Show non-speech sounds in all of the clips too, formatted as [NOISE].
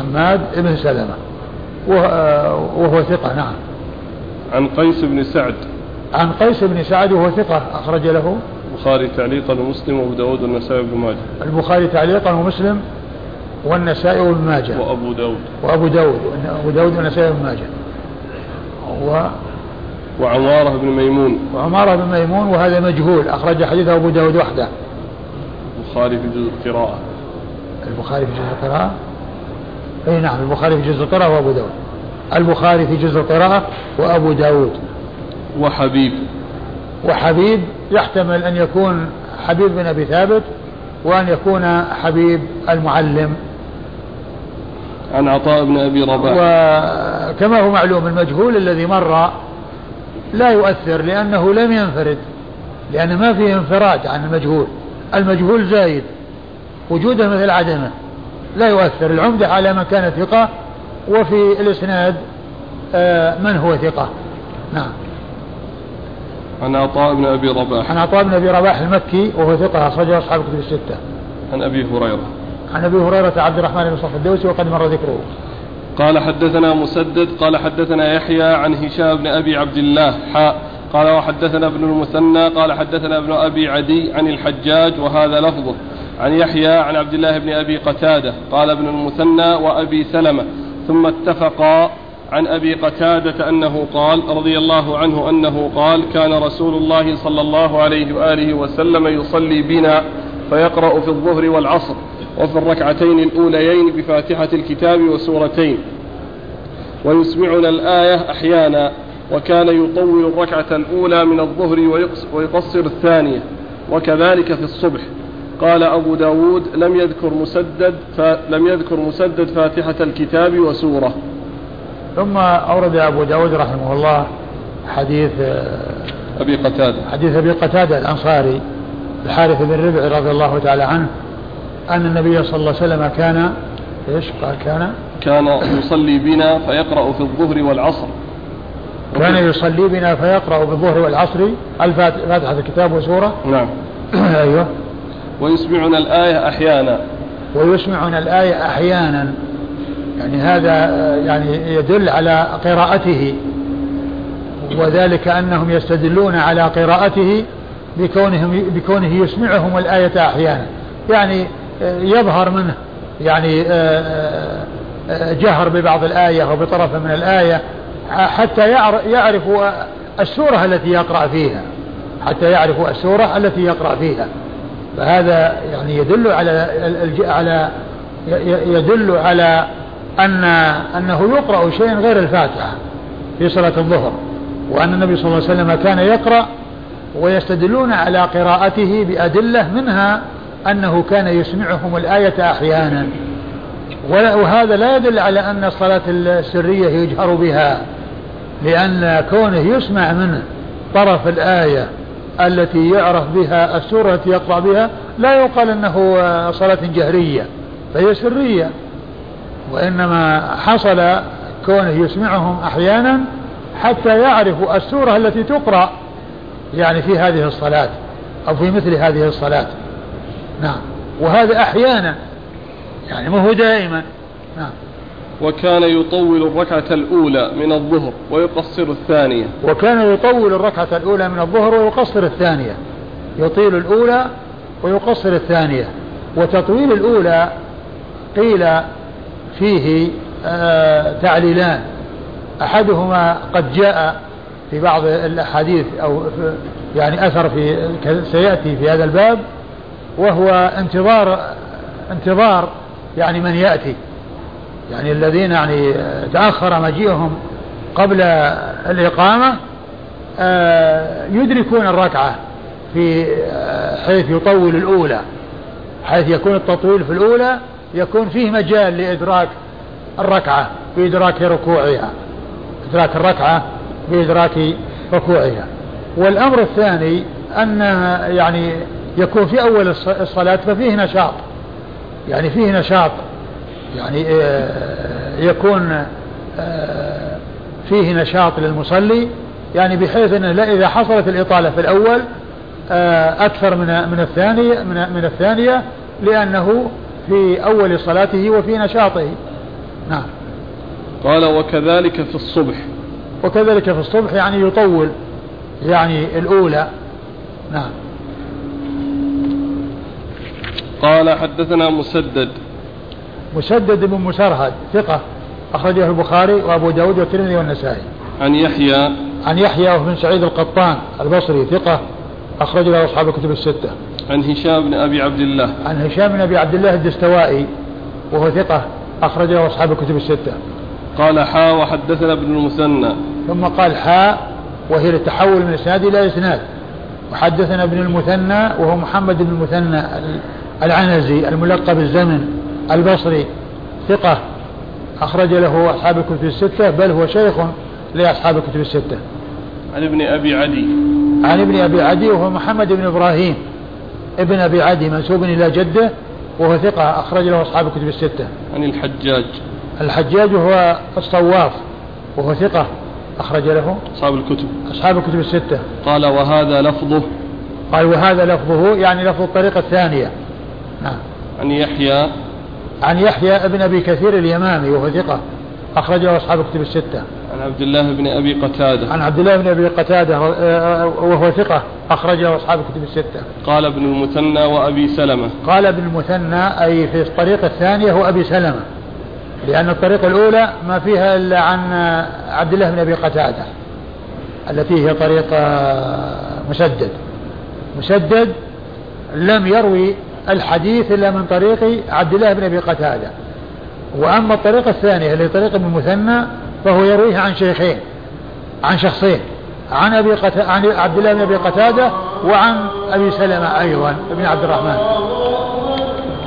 حماد بن سلمة. وهو ثقة نعم. عن قيس بن سعد. عن قيس بن سعد وهو ثقة أخرج له. البخاري تعليقا ومسلم وأبو داود والنسائي وابن ماجه. البخاري تعليقا ومسلم والنسائي وابن ماجه. وأبو داود. وأبو داود أبو داود والنسائي وابن ماجه. و وعمارة بن ميمون. وعمارة بن ميمون وهذا مجهول أخرج حديثه أبو داود وحده. البخاري في جزء القراءة. البخاري في جزء القراءة. أي نعم البخاري في جزء القراءة وأبو داود. البخاري في جزء القراءة وأبو داود. وحبيب. وحبيب يحتمل أن يكون حبيب بن أبي ثابت وأن يكون حبيب المعلم. عن عطاء بن أبي رباح. وكما هو معلوم المجهول الذي مر لا يؤثر لأنه لم ينفرد لأن ما فيه انفراد عن المجهول. المجهول زايد وجوده مثل عدمه. لا يؤثر. العمدة على من كان ثقة وفي الإسناد آه، من هو ثقة. نعم. عن عطاء بن أبي رباح. عن عطاء بن أبي رباح المكي وهو ثقة أخرجه أصحاب الكتب الستة. عن أبي هريرة. عن أبي هريرة عبد الرحمن بن صف الدوسي وقد مر ذكره. قال حدثنا مسدد قال حدثنا يحيى عن هشام بن أبي عبد الله حاء قال وحدثنا ابن المثنى قال حدثنا ابن أبي عدي عن الحجاج وهذا لفظه. عن يحيى عن عبد الله بن أبي قتادة قال ابن المثنى وأبي سلمة. ثم اتفقا عن أبي قتادة أنه قال رضي الله عنه أنه قال كان رسول الله صلى الله عليه وآله وسلم يصلي بنا فيقرأ في الظهر والعصر وفي الركعتين الأوليين بفاتحة الكتاب وسورتين. ويسمعنا الآية أحيانا. وكان يطول الركعة الأولى من الظهر ويقصر الثانية وكذلك في الصبح. قال أبو داود لم يذكر مسدد لم يذكر مسدد فاتحة الكتاب وسورة. ثم أورد أبو داود رحمه الله حديث أبي قتادة. حديث أبي قتادة الأنصاري الحارث بن ربع رضي الله تعالى عنه أن النبي صلى الله عليه وسلم كان إيش قال؟ كان؟ كان يصلي بنا فيقرأ في الظهر والعصر. كان يصلي بنا فيقرأ في الظهر والعصر الفاتحة الكتاب وسورة. نعم. [CLEARS THROAT] أيوه. ويسمعنا الآية أحيانا. ويسمعنا الآية أحيانا. يعني هذا يعني يدل على قراءته. وذلك أنهم يستدلون على قراءته بكونهم بكونه يسمعهم الآية أحيانا. يعني يظهر منه يعني جهر ببعض الآية أو بطرف من الآية. حتى يعرف السورة التي يقرأ فيها. حتى يعرف السورة التي يقرأ فيها. فهذا يعني يدل على على يدل على أن أنه يقرأ شيء غير الفاتحة في صلاة الظهر. وأن النبي صلى الله عليه وسلم كان يقرأ ويستدلون على قراءته بأدلة منها أنه كان يسمعهم الآية أحيانا. وهذا لا يدل على أن الصلاة السرية يجهر بها. لأن كونه يسمع منه طرف الآية التي يعرف بها السورة التي يقرأ بها لا يقال أنه صلاة جهرية فهي سرية. وإنما حصل كونه يسمعهم أحيانا حتى يعرفوا السورة التي تقرأ يعني في هذه الصلاة أو في مثل هذه الصلاة. نعم. وهذا أحيانا يعني ما هو دائما. نعم. وكان يطول الركعة الأولى من الظهر ويقصر الثانية. وكان يطول الركعة الأولى من الظهر ويقصر الثانية. يطيل الأولى ويقصر الثانية. وتطويل الأولى قيل فيه آه تعليلان. أحدهما قد جاء في بعض الأحاديث أو يعني أثر في سيأتي في هذا الباب وهو انتظار انتظار يعني من يأتي. يعني الذين يعني تأخر مجيئهم قبل الإقامة آه، يدركون الركعة في آه، حيث يطول الأولى حيث يكون التطويل في الأولى يكون فيه مجال لإدراك الركعة بإدراك ركوعها إدراك الركعة بإدراك ركوعها. والأمر الثاني أن يعني يكون في أول الصلاة ففيه نشاط يعني فيه نشاط يعني آه، يكون آه، فيه نشاط للمصلي يعني بحيث إنه لا إذا حصلت الإطالة في الأول آه، أكثر من من الثانية من من الثانية لأنه في أول صلاته وفي نشاطه. نعم. قال وكذلك في الصبح. وكذلك في الصبح يعني يطول يعني الأولى. نعم. قال حدثنا مسدد. مسدد بن مسرهد ثقة أخرجه البخاري وأبو داود والترمذي والنسائي. عن يحيى. عن يحيى بن سعيد القطان البصري ثقة أخرج له أصحاب الكتب الستة. عن هشام بن أبي عبد الله. عن هشام بن أبي عبد الله الدستوائي وهو ثقة أخرج له أصحاب الكتب الستة. قال حا وحدثنا ابن المثنى. ثم قال حاء وهي للتحول من إسناد إلى إسناد. وحدثنا ابن المثنى وهو محمد بن المثنى العنزي الملقب الزمن. البصري ثقة أخرج له أصحاب الكتب الستة بل هو شيخ لأصحاب الكتب الستة. عن ابن أبي عدي. عن ابن أبي عدي وهو محمد بن إبراهيم. ابن أبي عدي منسوب إلى جدة وهو ثقة أخرج له أصحاب الكتب الستة. عن الحجاج. الحجاج هو الصواف وهو ثقة أخرج له أصحاب الكتب. أصحاب الكتب الستة. قال وهذا لفظه. قال وهذا لفظه يعني لفظ الطريقة الثانية. نعم. عن يحيى عن يحيى ابن أبي كثير اليمامي وهو ثقة أخرج له أصحاب الكتب الستة. عن عبد الله بن أبي قتادة. عن عبد الله بن أبي قتادة آه، وهو ثقة أخرج له أصحاب الكتب الستة. قال ابن المثنى وأبي سلمة. قال ابن المثنى أي في الطريقة الثانية هو أبي سلمة لأن الطريقة الأولى ما فيها إلا عن عبد الله بن أبي قتادة التي هي طريقة مسدد. مسدد لم يروي الحديث إلا من طريق عبد الله بن أبي قتادة وأما الطريقة الثانية اللي طريق ابن المثنى فهو يرويه عن شيخين عن شخصين عن أبي قت... عن عبد الله بن أبي قتادة وعن أبي سلمة أيضا بن عبد الرحمن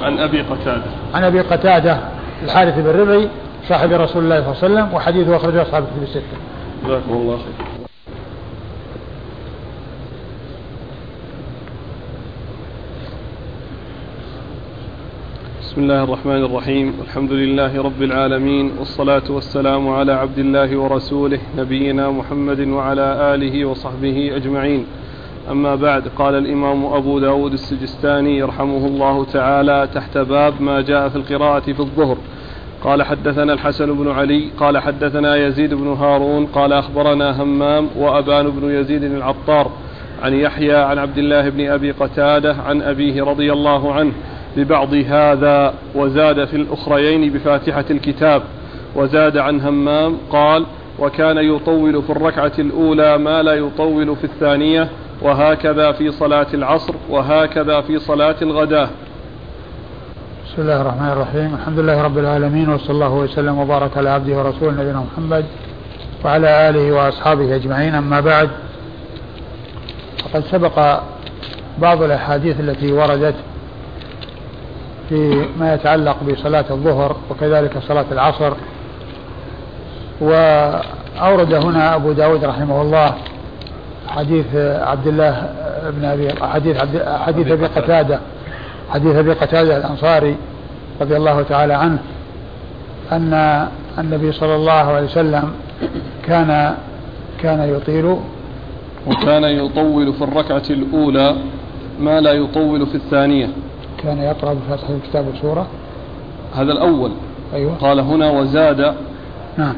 عن أبي قتادة عن أبي قتادة الحارث بن ربعي صاحب رسول الله صلى الله عليه وسلم وحديثه أخرجه أصحاب الكتب الستة. جزاكم الله خير. بسم الله الرحمن الرحيم. الحمد لله رب العالمين والصلاة والسلام على عبد الله ورسوله نبينا محمد وعلى آله وصحبه أجمعين. أما بعد قال الإمام أبو داود السجستاني يرحمه الله تعالى تحت باب ما جاء في القراءة في الظهر. قال حدثنا الحسن بن علي قال حدثنا يزيد بن هارون قال أخبرنا همام وأبان بن يزيد العطار عن يحيى عن عبد الله بن أبي قتادة عن أبيه رضي الله عنه ببعض هذا وزاد في الأخريين بفاتحة الكتاب وزاد عن همام قال وكان يطول في الركعة الأولى ما لا يطول في الثانية وهكذا في صلاة العصر وهكذا في صلاة الغداة بسم الله الرحمن الرحيم. الحمد لله رب العالمين وصلى الله وسلم وبارك على عبده ورسوله نبينا محمد وعلى آله وأصحابه أجمعين. أما بعد فقد سبق بعض الأحاديث التي وردت في ما يتعلق بصلاة الظهر وكذلك صلاة العصر. وأورد هنا أبو داود رحمه الله حديث عبد الله بن أبي حديث عبد حديث أبي قتادة. حديث أبي قتادة الأنصاري رضي الله تعالى عنه أن النبي صلى الله عليه وسلم كان كان يطيل. وكان يطول في الركعة الأولى ما لا يطول في الثانية. كان يقرأ بفتح الكتاب والسورة هذا الأول. أيوة. قال هنا وزاد نعم.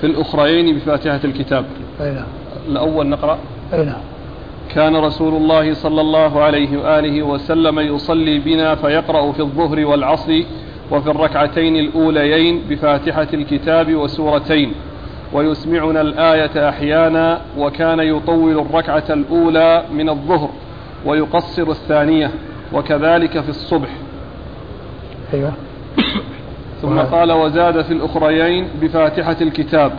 في الأخريين بفاتحة الكتاب. أي نعم. الأول نقرأ. أي نعم. كان رسول الله صلى الله عليه وآله وسلم يصلي بنا فيقرأ في الظهر والعصر وفي الركعتين الأوليين بفاتحة الكتاب وسورتين. ويسمعنا الآية أحيانا وكان يطول الركعة الأولى من الظهر ويقصر الثانية. وكذلك في الصبح. أيوة. [COUGHS] ثم قال وزاد في الأخريين بفاتحة الكتاب.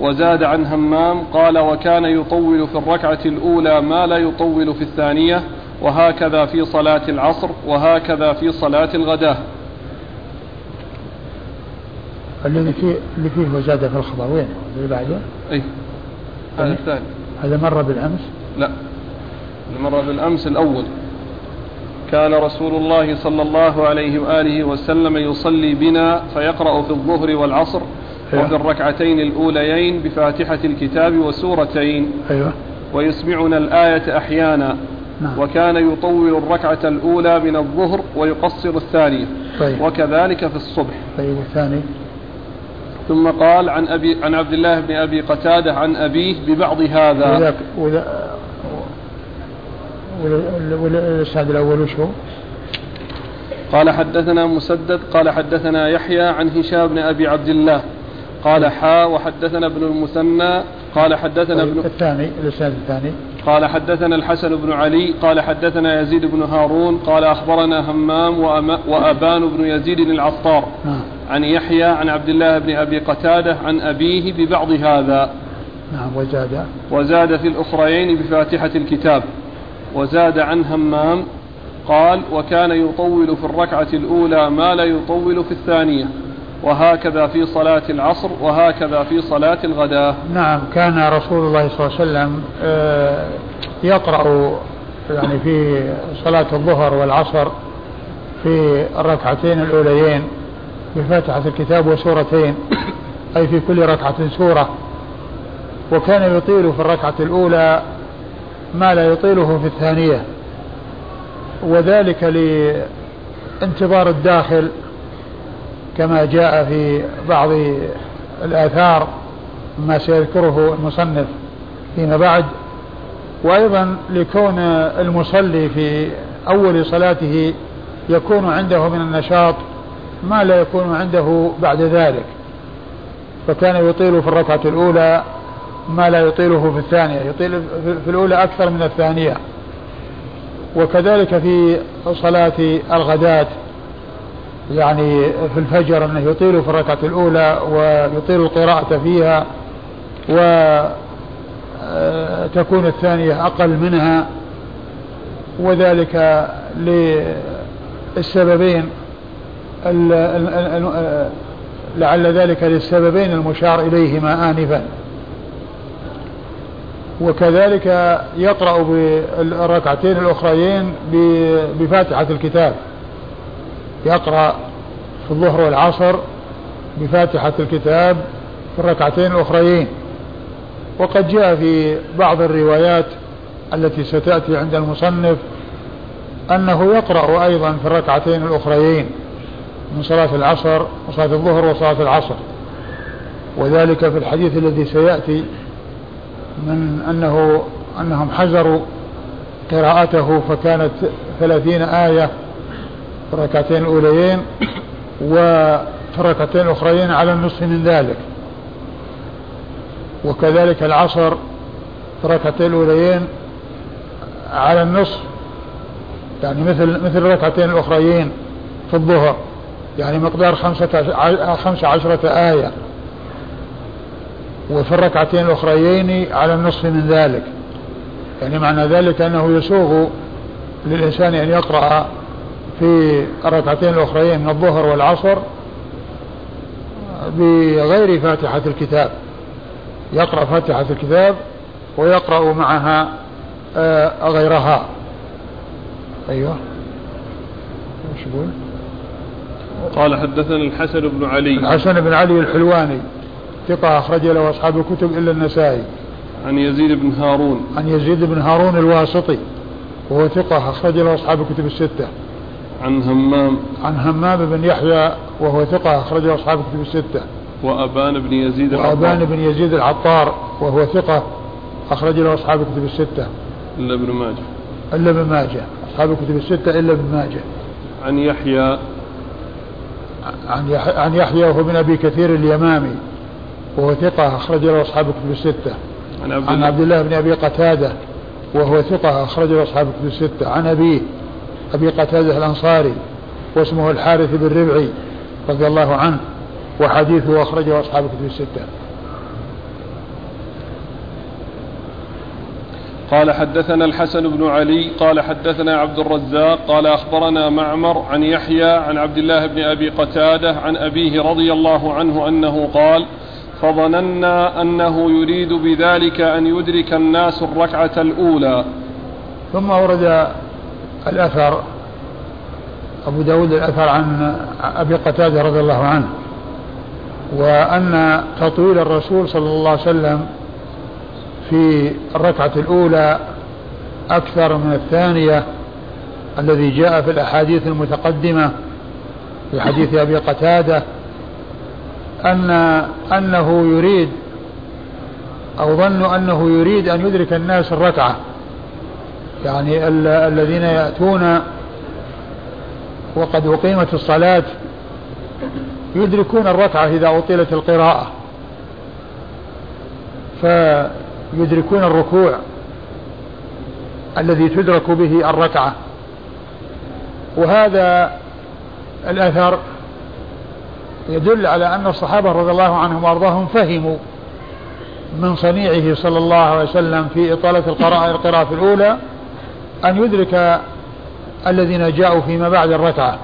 وزاد عن همام قال وكان يطول في الركعة الأولى ما لا يطول في الثانية وهكذا في صلاة العصر وهكذا في صلاة الغداة. الذي فيه اللي فيه وزاد في الخبر وين؟ اللي بعده؟ أي. هذا الثاني. هذا مر بالأمس؟ لا. المرة بالأمس الأول. كان رسول الله صلى الله عليه وآله وسلم يصلي بنا فيقرأ في الظهر والعصر أيوة. وفي الركعتين الأوليين بفاتحة الكتاب وسورتين. أيوة. ويسمعنا الآية أحيانا. نعم. وكان يطول الركعة الأولى من الظهر ويقصر الثانية. طيب. وكذلك في الصبح. طيب والثاني؟ ثم قال عن أبي عن عبد الله بن أبي قتادة عن أبيه ببعض هذا. والإسناد الأول وش هو؟ قال حدثنا مسدد قال حدثنا يحيى عن هشام بن أبي عبد الله. قال حا وحدثنا ابن المثنى. قال حدثنا ابن الثاني الإسناد الثاني. قال حدثنا الحسن بن علي قال حدثنا يزيد بن هارون قال أخبرنا همام وأبان بن يزيد العطار. نعم. عن يحيى عن عبد الله بن أبي قتادة عن أبيه ببعض هذا. نعم وزاد. وزاد في الأخرين بفاتحة الكتاب. وزاد عن همام قال وكان يطول في الركعة الأولى ما لا يطول في الثانية وهكذا في صلاة العصر وهكذا في صلاة الغداء نعم كان رسول الله صلى الله عليه وسلم آه، يقرأ يعني في صلاة الظهر والعصر في الركعتين الأوليين بفاتحة الكتاب وسورتين أي في كل ركعة سورة. وكان يطيل في الركعة الأولى ما لا يطيله في الثانية. وذلك لانتظار الداخل كما جاء في بعض الآثار ما سيذكره المصنف فيما بعد وأيضا لكون المصلي في أول صلاته يكون عنده من النشاط ما لا يكون عنده بعد ذلك. فكان يطيل في الركعة الأولى ما لا يطيله في الثانية يطيل في الأولى أكثر من الثانية. وكذلك في صلاة الغداة يعني في الفجر أنه يطيل في الركعة الأولى ويطيل القراءة فيها وتكون الثانية أقل منها. وذلك للسببين لعل ذلك للسببين المشار إليهما آنفا. وكذلك يقرأ بالركعتين الأخريين بفاتحة الكتاب. يقرأ في الظهر والعصر بفاتحة الكتاب في الركعتين الأخريين. وقد جاء في بعض الروايات التي ستأتي عند المصنف أنه يقرأ أيضا في الركعتين الأخريين من صلاة العصر وصلاة الظهر وصلاة العصر. وذلك في الحديث الذي سيأتي من أنه أنهم حزروا قراءته فكانت ثلاثين آية في الركعتين الأوليين وفي الركعتين الأخرين على النصف من ذلك. وكذلك العصر في الركعتين الأوليين على النصف يعني مثل مثل الركعتين الأخريين في الظهر يعني مقدار خمسة عشرة آية. وفي الركعتين الأخريين على النصف من ذلك. يعني معنى ذلك أنه يسوغ للإنسان أن يقرأ في الركعتين الأخريين من الظهر والعصر بغير فاتحة الكتاب. يقرأ فاتحة الكتاب ويقرأ معها آه، غيرها. أيوه. إيش يقول؟ قال حدثنا الحسن بن علي. الحسن بن علي الحلواني. ثقة أخرج له أصحاب الكتب إلا النسائي. عن يزيد بن هارون. عن يزيد بن هارون الواسطي وهو ثقة أخرج له أصحاب الكتب الستة. عن همام. عن همام بن يحيى وهو ثقة أخرج له أصحاب الكتب الستة. وأبان بن يزيد العطار. وأبان بن يزيد العطار وهو ثقة أخرج له أصحاب الكتب الستة. إلا ابن ماجه. إلا ابن ماجه. أصحاب الكتب الستة إلا ابن ماجه. عن يحيى. عن عن يحيى وهو بن أبي كثير اليمامي. وهو ثقة أخرج له أصحاب الكتب الستة. عن عبد, عن عبد الله بن أبي قتادة وهو ثقة أخرج له أصحاب الكتب الستة. عن أبيه أبي قتادة الأنصاري واسمه الحارث بن ربعي رضي الله عنه وحديثه أخرجه أصحاب الكتب الستة. قال حدثنا الحسن بن علي قال حدثنا عبد الرزاق قال أخبرنا معمر عن يحيى عن عبد الله بن أبي قتادة عن أبيه رضي الله عنه أنه قال فظننا أنه يريد بذلك أن يدرك الناس الركعة الأولى. ثم ورد الأثر أبو داود الأثر عن أبي قتادة رضي الله عنه وأن تطويل الرسول صلى الله عليه وسلم في الركعة الأولى أكثر من الثانية الذي جاء في الأحاديث المتقدمة في حديث أبي قتادة أن أنه يريد أو ظنوا أنه يريد أن يدرك الناس الركعة. يعني ال الذين يأتون وقد أقيمت الصلاة يدركون الركعة إذا أطيلت القراءة. فيدركون الركوع الذي تدرك به الركعة. وهذا الأثر يدل على أن الصحابة رضي الله عنهم وأرضاهم فهموا من صنيعه صلى الله عليه وسلم في إطالة القراءة القراءة الأولى أن يدرك الذين جاءوا فيما بعد الركعة.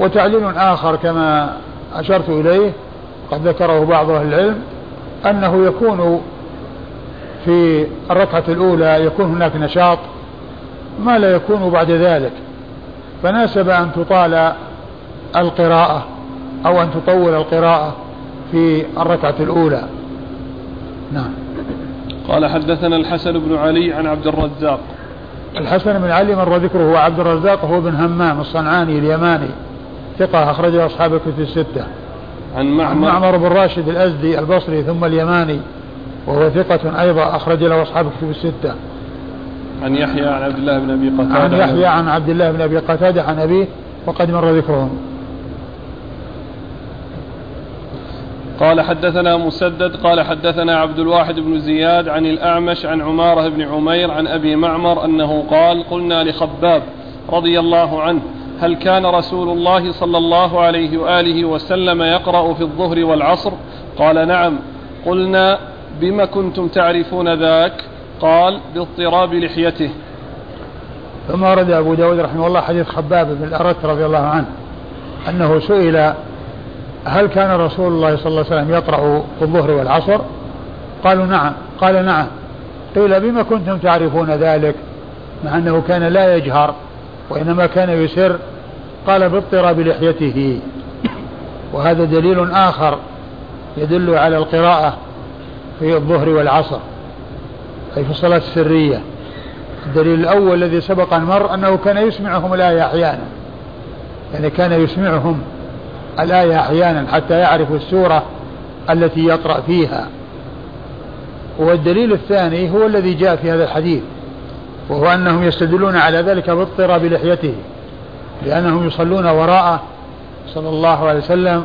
وتعليل آخر كما أشرت إليه قد ذكره بعض أهل العلم أنه يكون في الركعة الأولى يكون هناك نشاط ما لا يكون بعد ذلك. فناسب أن تطال القراءة. أو أن تطول القراءة في الركعة الأولى. نعم. قال حدثنا الحسن بن علي عن عبد الرزاق. الحسن بن علي مر ذكره هو عبد الرزاق هو بن همام الصنعاني اليماني ثقة أخرجه أصحاب الكتب الستة. عن معمر, عن معمر بن راشد الأزدي البصري ثم اليماني وهو ثقة أيضا أخرج له أصحاب الكتب الستة. عن يحيى عن عبد الله بن أبي قتادة. عن يحيى عن عبد الله بن أبي قتادة عن أبيه وقد مر ذكرهم. قال حدثنا مسدد قال حدثنا عبد الواحد بن زياد عن الأعمش عن عمارة بن عمير عن أبي معمر أنه قال قلنا لخباب رضي الله عنه هل كان رسول الله صلى الله عليه وآله وسلم يقرأ في الظهر والعصر؟ قال نعم. قلنا بما كنتم تعرفون ذاك؟ قال باضطراب لحيته. ثم ورد أبو داود رحمه الله حديث خباب بن الأرت رضي الله عنه أنه سئل هل كان رسول الله صلى الله عليه وسلم يقرأ في الظهر والعصر؟ قالوا نعم. قال نعم. قيل بما كنتم تعرفون ذلك؟ مع أنه كان لا يجهر وإنما كان يسر. قال باضطراب لحيته وهذا دليل آخر يدل على القراءة في الظهر والعصر أي في الصلاة السرية. الدليل الأول الذي سبق أن مر أنه كان يسمعهم الآية أحيانا يعني كان يسمعهم. الآية أحيانا حتى يعرفوا السورة التي يقرأ فيها. والدليل الثاني هو الذي جاء في هذا الحديث وهو أنهم يستدلون على ذلك باضطراب لحيته لأنهم يصلون وراءه صلى الله عليه وسلم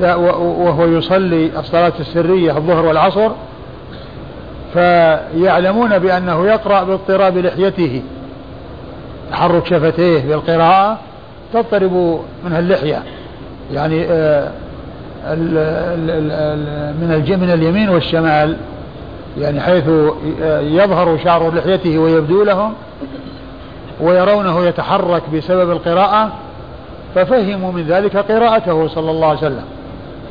وهو يصلي الصلاة السرية الظهر والعصر فيعلمون بأنه يقرأ باضطراب لحيته تحرك شفتيه بالقراءة تضطرب منها اللحية. يعني آه، من من اليمين والشمال. يعني حيث يظهر شعر لحيته ويبدو لهم ويرونه يتحرك بسبب القراءة ففهموا من ذلك قراءته صلى الله عليه وسلم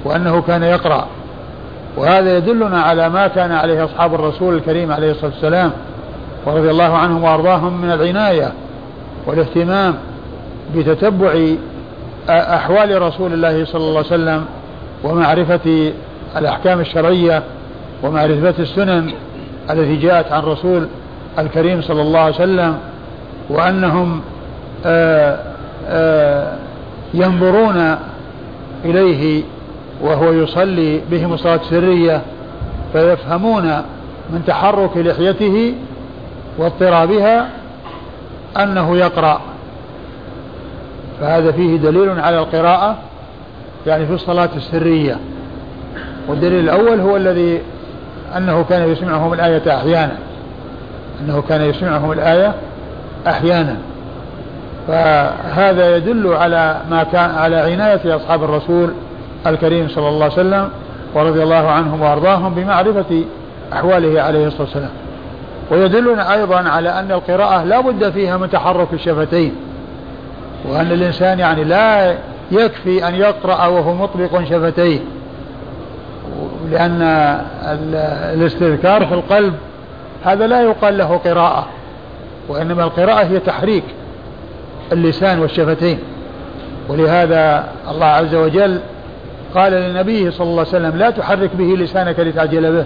وأنه كان يقرأ. وهذا يدلنا على ما كان عليه أصحاب الرسول الكريم عليه الصلاة والسلام ورضي الله عنهم وأرضاهم من العناية والاهتمام بتتبع أحوال رسول الله صلى الله عليه وسلم ومعرفة الأحكام الشرعية ومعرفة السنن التي جاءت عن رسول الكريم صلى الله عليه وسلم وأنهم آآ آآ ينظرون إليه وهو يصلي بهم صلاة سرية فيفهمون من تحرك لحيته واضطرابها أنه يقرأ. فهذا فيه دليل على القراءة يعني في الصلاة السرية. والدليل الأول هو الذي أنه كان يسمعهم الآية أحيانا. أنه كان يسمعهم الآية أحيانا. فهذا يدل على ما كان على عناية أصحاب الرسول الكريم صلى الله عليه وسلم ورضي الله عنهم وأرضاهم بمعرفة أحواله عليه الصلاة والسلام. ويدلنا أيضا على أن القراءة لا بد فيها من تحرك الشفتين. وأن الإنسان يعني لا يكفي أن يقرأ وهو مطبق شفتيه. لأن الاستذكار في القلب هذا لا يقال له قراءة وإنما القراءة هي تحريك اللسان والشفتين. ولهذا الله عز وجل قال للنبي صلى الله عليه وسلم لا تحرك به لسانك لتعجل به.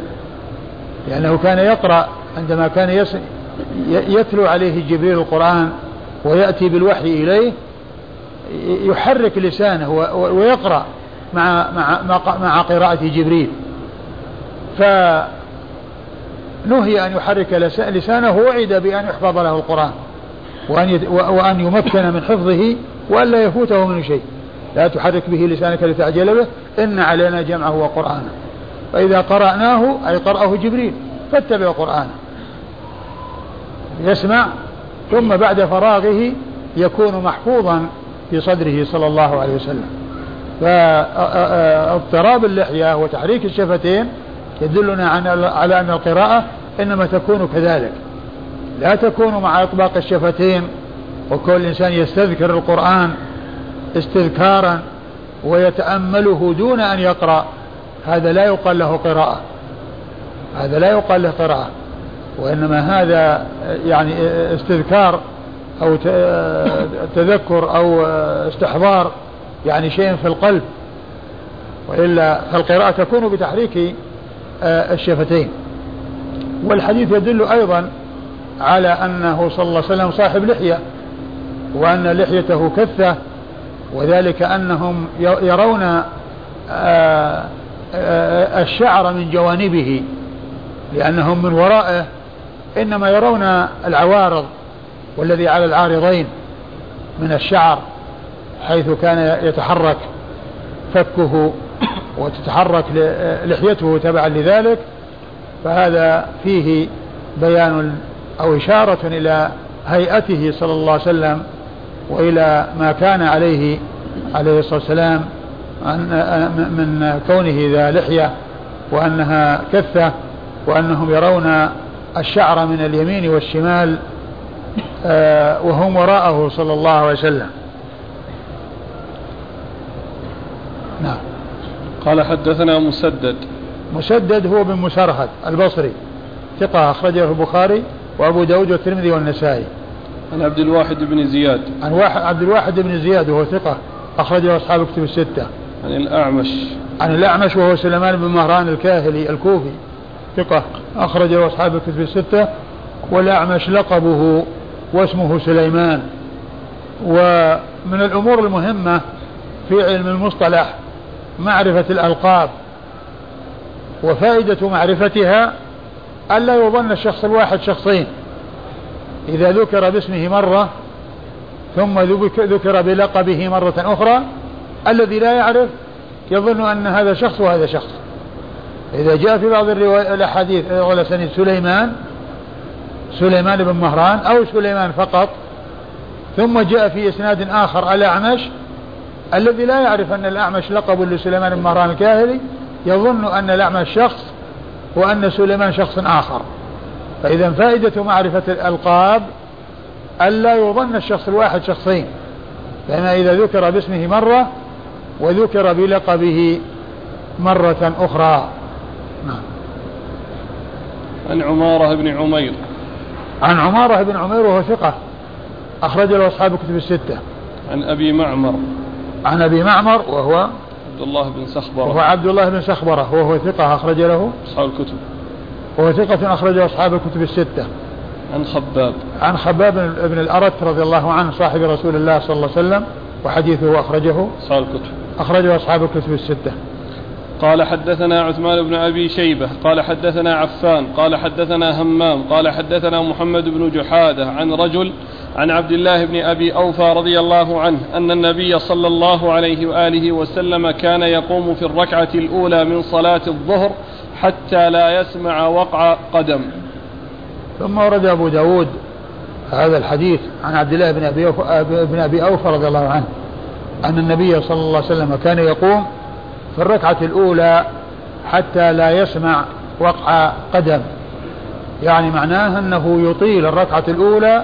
لأنه كان يقرأ عندما كان يتلو عليه جبريل القرآن ويأتي بالوحي إليه يحرك لسانه ويقرأ مع مع مع قراءة جبريل. فنهي أن يحرك لسانه وعد بأن يحفظ له القرآن وأن وأن يمكن من حفظه وألا يفوته من شيء. لا تحرك به لسانك لتعجل به إن علينا جمعه وقرآنه. فإذا قرأناه أي قرأه جبريل فاتبع قرآنه. يسمع ثم بعد فراغه يكون محفوظا في صدره صلى الله عليه وسلم. فاضطراب اللحية وتحريك الشفتين يدلنا على أن القراءة إنما تكون كذلك. لا تكون مع إطباق الشفتين وكل إنسان يستذكر القرآن استذكارا ويتأمله دون أن يقرأ. هذا لا يقال له قراءة. هذا لا يقال له قراءة. وإنما هذا يعني استذكار أو تذكر أو استحضار يعني شيء في القلب وإلا فالقراءة تكون بتحريك آه، الشفتين. والحديث يدل أيضا على أنه صلى الله عليه وسلم صاحب لحية وأن لحيته كثة وذلك أنهم يرون آه، آه، الشعر من جوانبه لأنهم من ورائه. إنما يرون العوارض والذي على العارضين من الشعر حيث كان يتحرك فكه وتتحرك لحيته تبعا لذلك فهذا فيه بيان أو إشارة إلى هيئته صلى الله عليه وسلم وإلى ما كان عليه عليه الصلاة والسلام من كونه ذا لحية وأنها كثة وأنهم يرون الشعر من اليمين والشمال آه، وهم وراءه صلى الله عليه وسلم. نعم. قال حدثنا مسدد. مسدد هو بن مسرهد البصري ثقة أخرجه البخاري وأبو داود والترمذي والنسائي. عن عبد الواحد بن زياد. عن واحد عبد الواحد بن زياد وهو ثقة أخرجه أصحاب كتب الستة. عن الأعمش. عن الأعمش وهو سليمان بن مهران الكاهلي الكوفي. ثقة أخرجه أصحاب الكتب الستة والأعمش لقبه واسمه سليمان. ومن الأمور المهمة في علم المصطلح معرفة الألقاب وفائدة معرفتها ألا يظن الشخص الواحد شخصين. إذا ذكر باسمه مرة ثم ذكر بلقبه مرة أخرى الذي لا يعرف يظن أن هذا شخص وهذا شخص. إذا جاء في بعض الأحاديث على سنة سليمان سليمان بن مهران أو سليمان فقط ثم جاء في إسناد آخر الأعمش الذي لا يعرف أن الأعمش لقب لسليمان بن مهران الكاهلي يظن أن الأعمش شخص وأن سليمان شخص آخر. فإذا فائدة معرفة الألقاب ألا يظن الشخص الواحد شخصين لأن إذا ذكر باسمه مرة وذكر بلقبه مرة أخرى. عن عمارة بن عمير. عن عمارة بن عمير وهو ثقة. أخرج له أصحاب الكتب الستة. عن أبي معمر. عن أبي معمر وهو عبد الله بن سخبرة. وهو عبد الله بن سخبرة. وهو ثقة أخرج له أصحاب الكتب. وهو ثقة أخرجه أصحاب الكتب الستة. عن خباب. عن خباب بن الأرت رضي الله عنه صاحب رسول الله صلى الله عليه وسلم وحديثه أخرجه أصحاب الكتب. أخرجه أصحاب الكتب الستة. قال حدثنا عثمان بن أبي شيبة قال حدثنا عفان قال حدثنا همام قال حدثنا محمد بن جحادة عن رجل عن عبد الله بن أبي أوفى رضي الله عنه أن النبي صلى الله عليه وآله وسلم كان يقوم في الركعة الأولى من صلاة الظهر حتى لا يسمع وقع قدم. ثم ورد أبو داود هذا الحديث عن عبد الله بن أبي أوفى, بن أبي أوفى رضي الله عنه أن النبي صلى الله عليه وسلم كان يقوم في الركعة الأولى حتى لا يسمع وقع قدم. يعني معناه أنه يطيل الركعة الأولى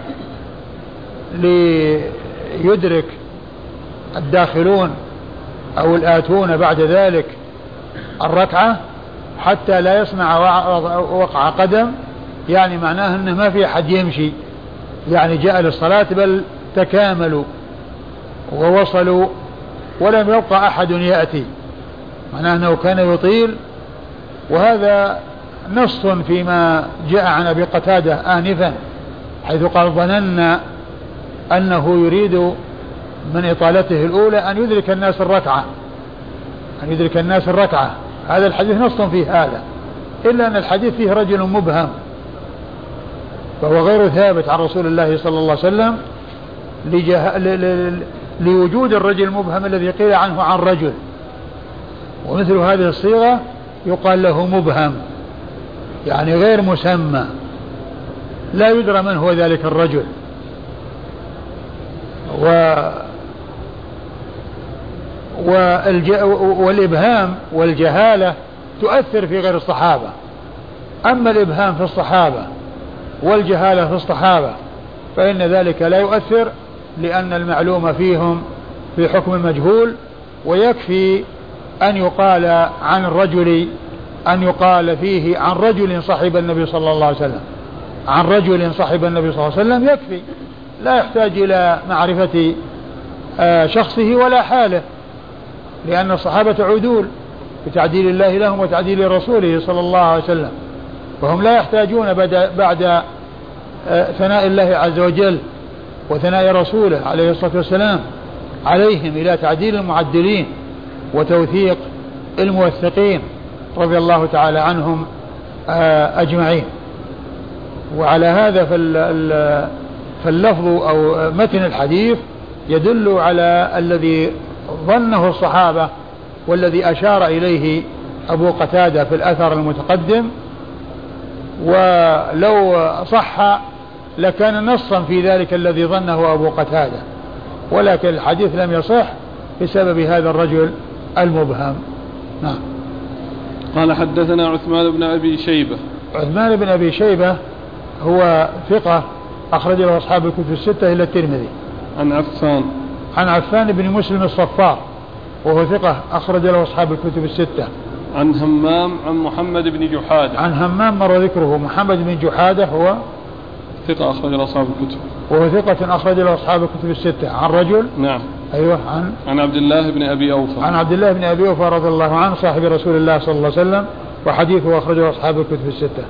ليدرك الداخلون أو الآتون بعد ذلك الركعة حتى لا يسمع وقع قدم. يعني معناه أنه ما في أحد يمشي. يعني جاء للصلاة بل تكاملوا ووصلوا ولم يبقى أحد يأتي. معناه أنه كان يطيل وهذا نص فيما جاء عن أبي قتادة آنفا حيث قال ظننا أنه يريد من إطالته الأولى أن يدرك الناس الركعة أن يدرك الناس الركعة هذا الحديث نص في هذا إلا أن الحديث فيه رجل مبهم فهو غير ثابت عن رسول الله صلى الله عليه وسلم. لوجود الرجل المبهم الذي قيل عنه عن رجل ومثل هذه الصيغة يقال له مبهم يعني غير مسمى لا يدرى من هو ذلك الرجل. و والج... والإبهام والجهالة تؤثر في غير الصحابة. أما الإبهام في الصحابة والجهالة في الصحابة فإن ذلك لا يؤثر لأن المعلوم فيهم في حكم المجهول ويكفي أن يقال عن الرجل أن يقال فيه عن رجل صحب النبي صلى الله عليه وسلم. عن رجل صحب النبي صلى الله عليه وسلم يكفي. لا يحتاج إلى معرفة آه، شخصه ولا حاله. لأن الصحابة عدول بتعديل الله لهم وتعديل رسوله صلى الله عليه وسلم. فهم لا يحتاجون بعد آه، ثناء الله عز وجل وثناء رسوله عليه الصلاة والسلام عليهم إلى تعديل المعدلين. وتوثيق الموثقين رضي الله تعالى عنهم آه، أجمعين. وعلى هذا فاللفظ أو متن الحديث يدل على الذي ظنه الصحابة والذي أشار إليه أبو قتادة في الأثر المتقدم. ولو صح لكان نصا في ذلك الذي ظنه أبو قتادة ولكن الحديث لم يصح بسبب هذا الرجل المبهم. نعم. قال حدثنا عثمان بن أبي شيبة. عثمان بن أبي شيبة هو ثقة أخرج له أصحاب الكتب الستة إلى الترمذي. عن عفان. عن عفان بن مسلم الصفار وهو ثقة أخرج له أصحاب الكتب الستة. عن همام عن محمد بن جحادة. عن همام مر ذكره محمد بن جحادة هو ثقة أخرج له أصحاب الكتب. وهو ثقة أخرج له أصحاب الكتب الستة. عن رجل نعم. أيوه عن عن عبد الله بن أبي أوفى. عن عبد الله بن أبي أوفى رضي الله عنه صاحب رسول الله صلى الله عليه وسلم وحديثه أخرجه أصحاب الكتب الستة.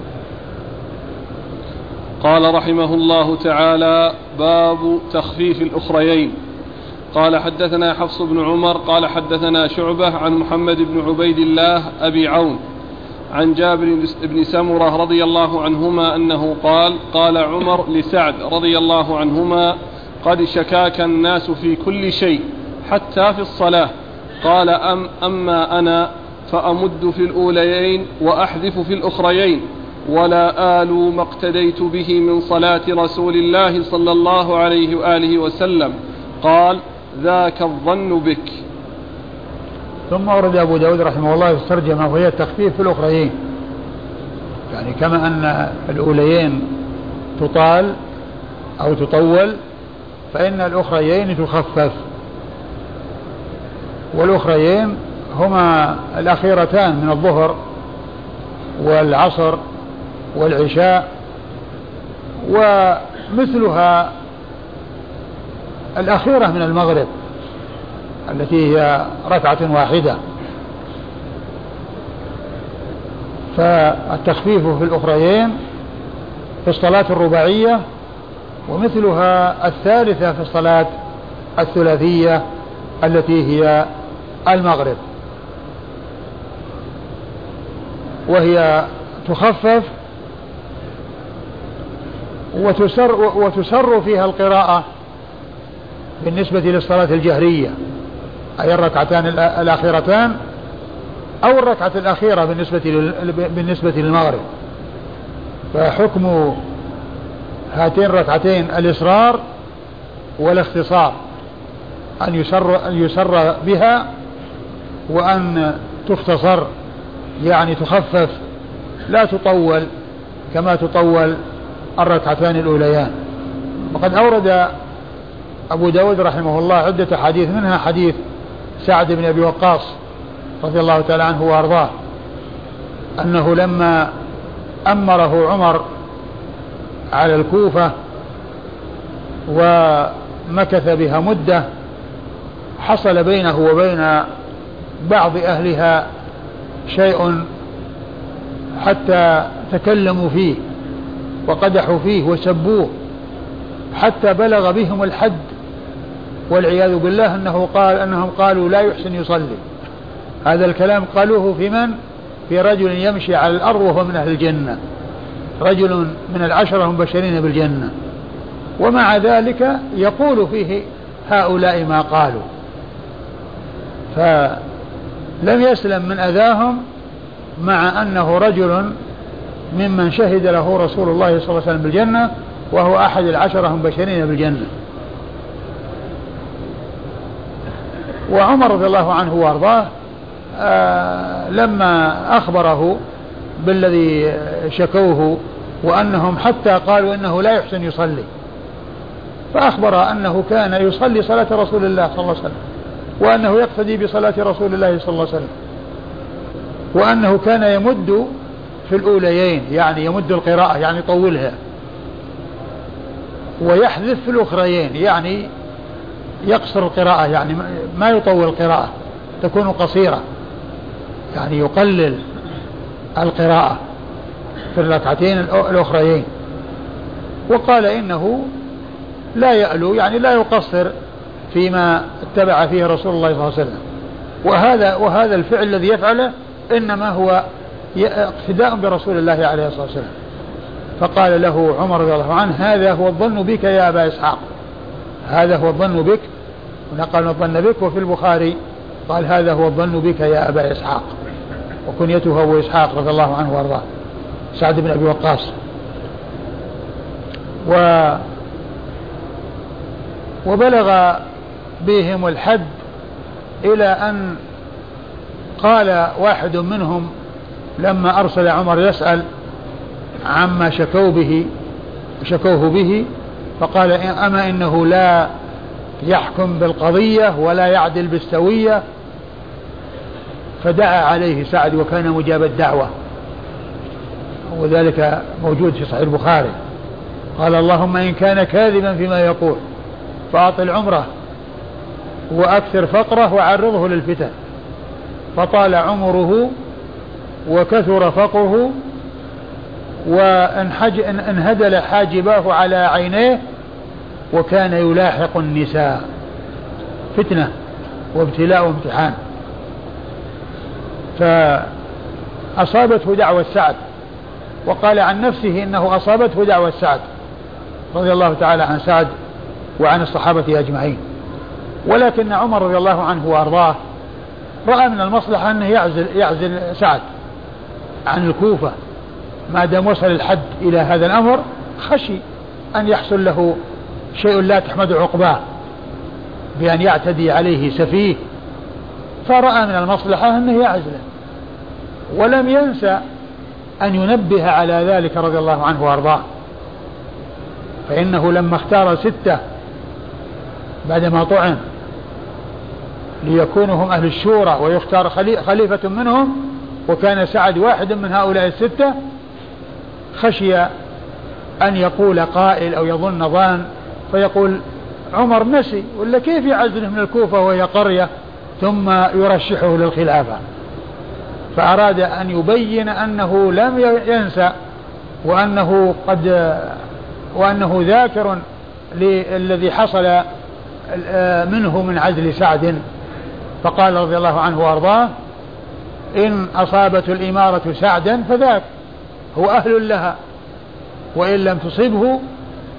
قال رحمه الله تعالى باب تخفيف الأخريين. قال حدثنا حفص بن عمر قال حدثنا شعبة عن محمد بن عبيد الله أبي عون عن جابر بن سمرة رضي الله عنهما أنه قال قال عمر لسعد رضي الله عنهما قد شكاك الناس في كل شيء حتى في الصلاة. قال أم أما أنا فأمد في الأوليين وأحذف في الأخريين. ولا آل ما اقتديت به من صلاة رسول الله صلى الله عليه وآله وسلم. قال ذاك الظن بك. ثم ورد أبو داود رحمه الله في الترجمة وهي التخفيف في الأخريين. يعني كما أن الأوليين تطال أو تطول فإن الأخريين تخفف والأخريين هما الأخيرتان من الظهر والعصر والعشاء ومثلها الأخيرة من المغرب التي هي ركعة واحدة. فالتخفيف في الأخريين في الصلاة الرباعية ومثلها الثالثة في الصلاة الثلاثية التي هي المغرب. وهي تخفف وتسر وتسر فيها القراءة بالنسبة للصلاة الجهرية أي الركعتان الأخيرتان أو الركعة الأخيرة بالنسبة بالنسبة للمغرب. فحكم هاتين الركعتين الإصرار والاختصار أن يسر أن يسر بها وأن تختصر يعني تخفف لا تطول كما تطول الركعتان الأوليان. وقد أورد أبو داود رحمه الله عدة حديث منها حديث سعد بن أبي وقاص رضي الله تعالى عنه وأرضاه أنه لما أمره عمر على الكوفة ومكث بها مدة حصل بينه وبين بعض أهلها شيء حتى تكلموا فيه وقدحوا فيه وسبوه حتى بلغ بهم الحد والعياذ بالله أنه قال أنهم قالوا لا يحسن يصلي. هذا الكلام قالوه في من؟ في رجل يمشي على الأرض وهو من أهل الجنة. رجل من العشرة المبشرين بالجنة. ومع ذلك يقول فيه هؤلاء ما قالوا. فلم يسلم من أذاهم مع أنه رجل ممن شهد له رسول الله صلى الله عليه وسلم بالجنة وهو أحد العشرة المبشرين بالجنة. وعمر رضي الله عنه وأرضاه آه لما أخبره بالذي شكوه وأنهم حتى قالوا إنه لا يحسن يصلي. فأخبر أنه كان يصلي صلاة رسول الله صلى الله عليه وسلم وأنه يقتدي بصلاة رسول الله صلى الله عليه وسلم وأنه كان يمد في الأوليين يعني يمد القراءة يعني يطولها ويحذف في الأخريين يعني يقصر القراءة يعني ما يطول القراءة تكون قصيرة يعني يقلل القراءة في الركعتين الأخريين. وقال إنه لا يألو يعني لا يقصر فيما اتبع فيه رسول الله صلى الله عليه وسلم. وهذا وهذا الفعل الذي يفعله إنما هو اقتداء برسول الله عليه الصلاة والسلام. فقال له عمر رضي الله عنه هذا هو الظن بك يا أبا إسحاق. هذا هو الظن بك؟ ونقل الظن بك. وفي البخاري قال هذا هو الظن بك يا أبا إسحاق. وكنيته أبو إسحاق رضي الله عنه وأرضاه سعد بن أبي وقاص. و وبلغ بهم الحد إلى أن قال واحد منهم لما أرسل عمر يسأل عما شكوا به شكوه به فقال أما إنه لا يحكم بالقضية ولا يعدل بالسوية فدعا عليه سعد وكان مجاب الدعوة. وذلك موجود في صحيح البخاري. قال اللهم إن كان كاذبا فيما يقول فأطل عمره وأكثر فقره وعرضه للفتن. فطال عمره وكثر فقره وانهدل حاجباه على عينيه وكان يلاحق النساء. فتنة وابتلاء وامتحان. فأصابته دعوة سعد وقال عن نفسه إنه أصابته دعوة سعد رضي الله تعالى عن سعد وعن الصحابة أجمعين. ولكن عمر رضي الله عنه وأرضاه رأى من المصلحة أنه يعزل يعزل سعد عن الكوفة ما دام وصل الحد إلى هذا الأمر خشي أن يحصل له شيء لا تحمد عقباه بأن يعتدي عليه سفيه فرأى من المصلحة أنه يعزله ولم ينسى أن ينبه على ذلك رضي الله عنه وأرضاه. فإنه لما اختار ستة بعدما طعن ليكونوا هم أهل الشورى ويختار خليفة منهم وكان سعد واحد من هؤلاء الستة خشي أن يقول قائل أو يظن ظان فيقول عمر نسي ولا كيف يعزله من الكوفة وهي قرية؟ ثم يرشحه للخلافة. فأراد أن يبين أنه لم ينسى وأنه قد وأنه ذاكر للذي حصل منه من عزل سعد. فقال رضي الله عنه وأرضاه إن أصابت الإمارة سعدا فذاك هو أهل لها وإن لم تصبه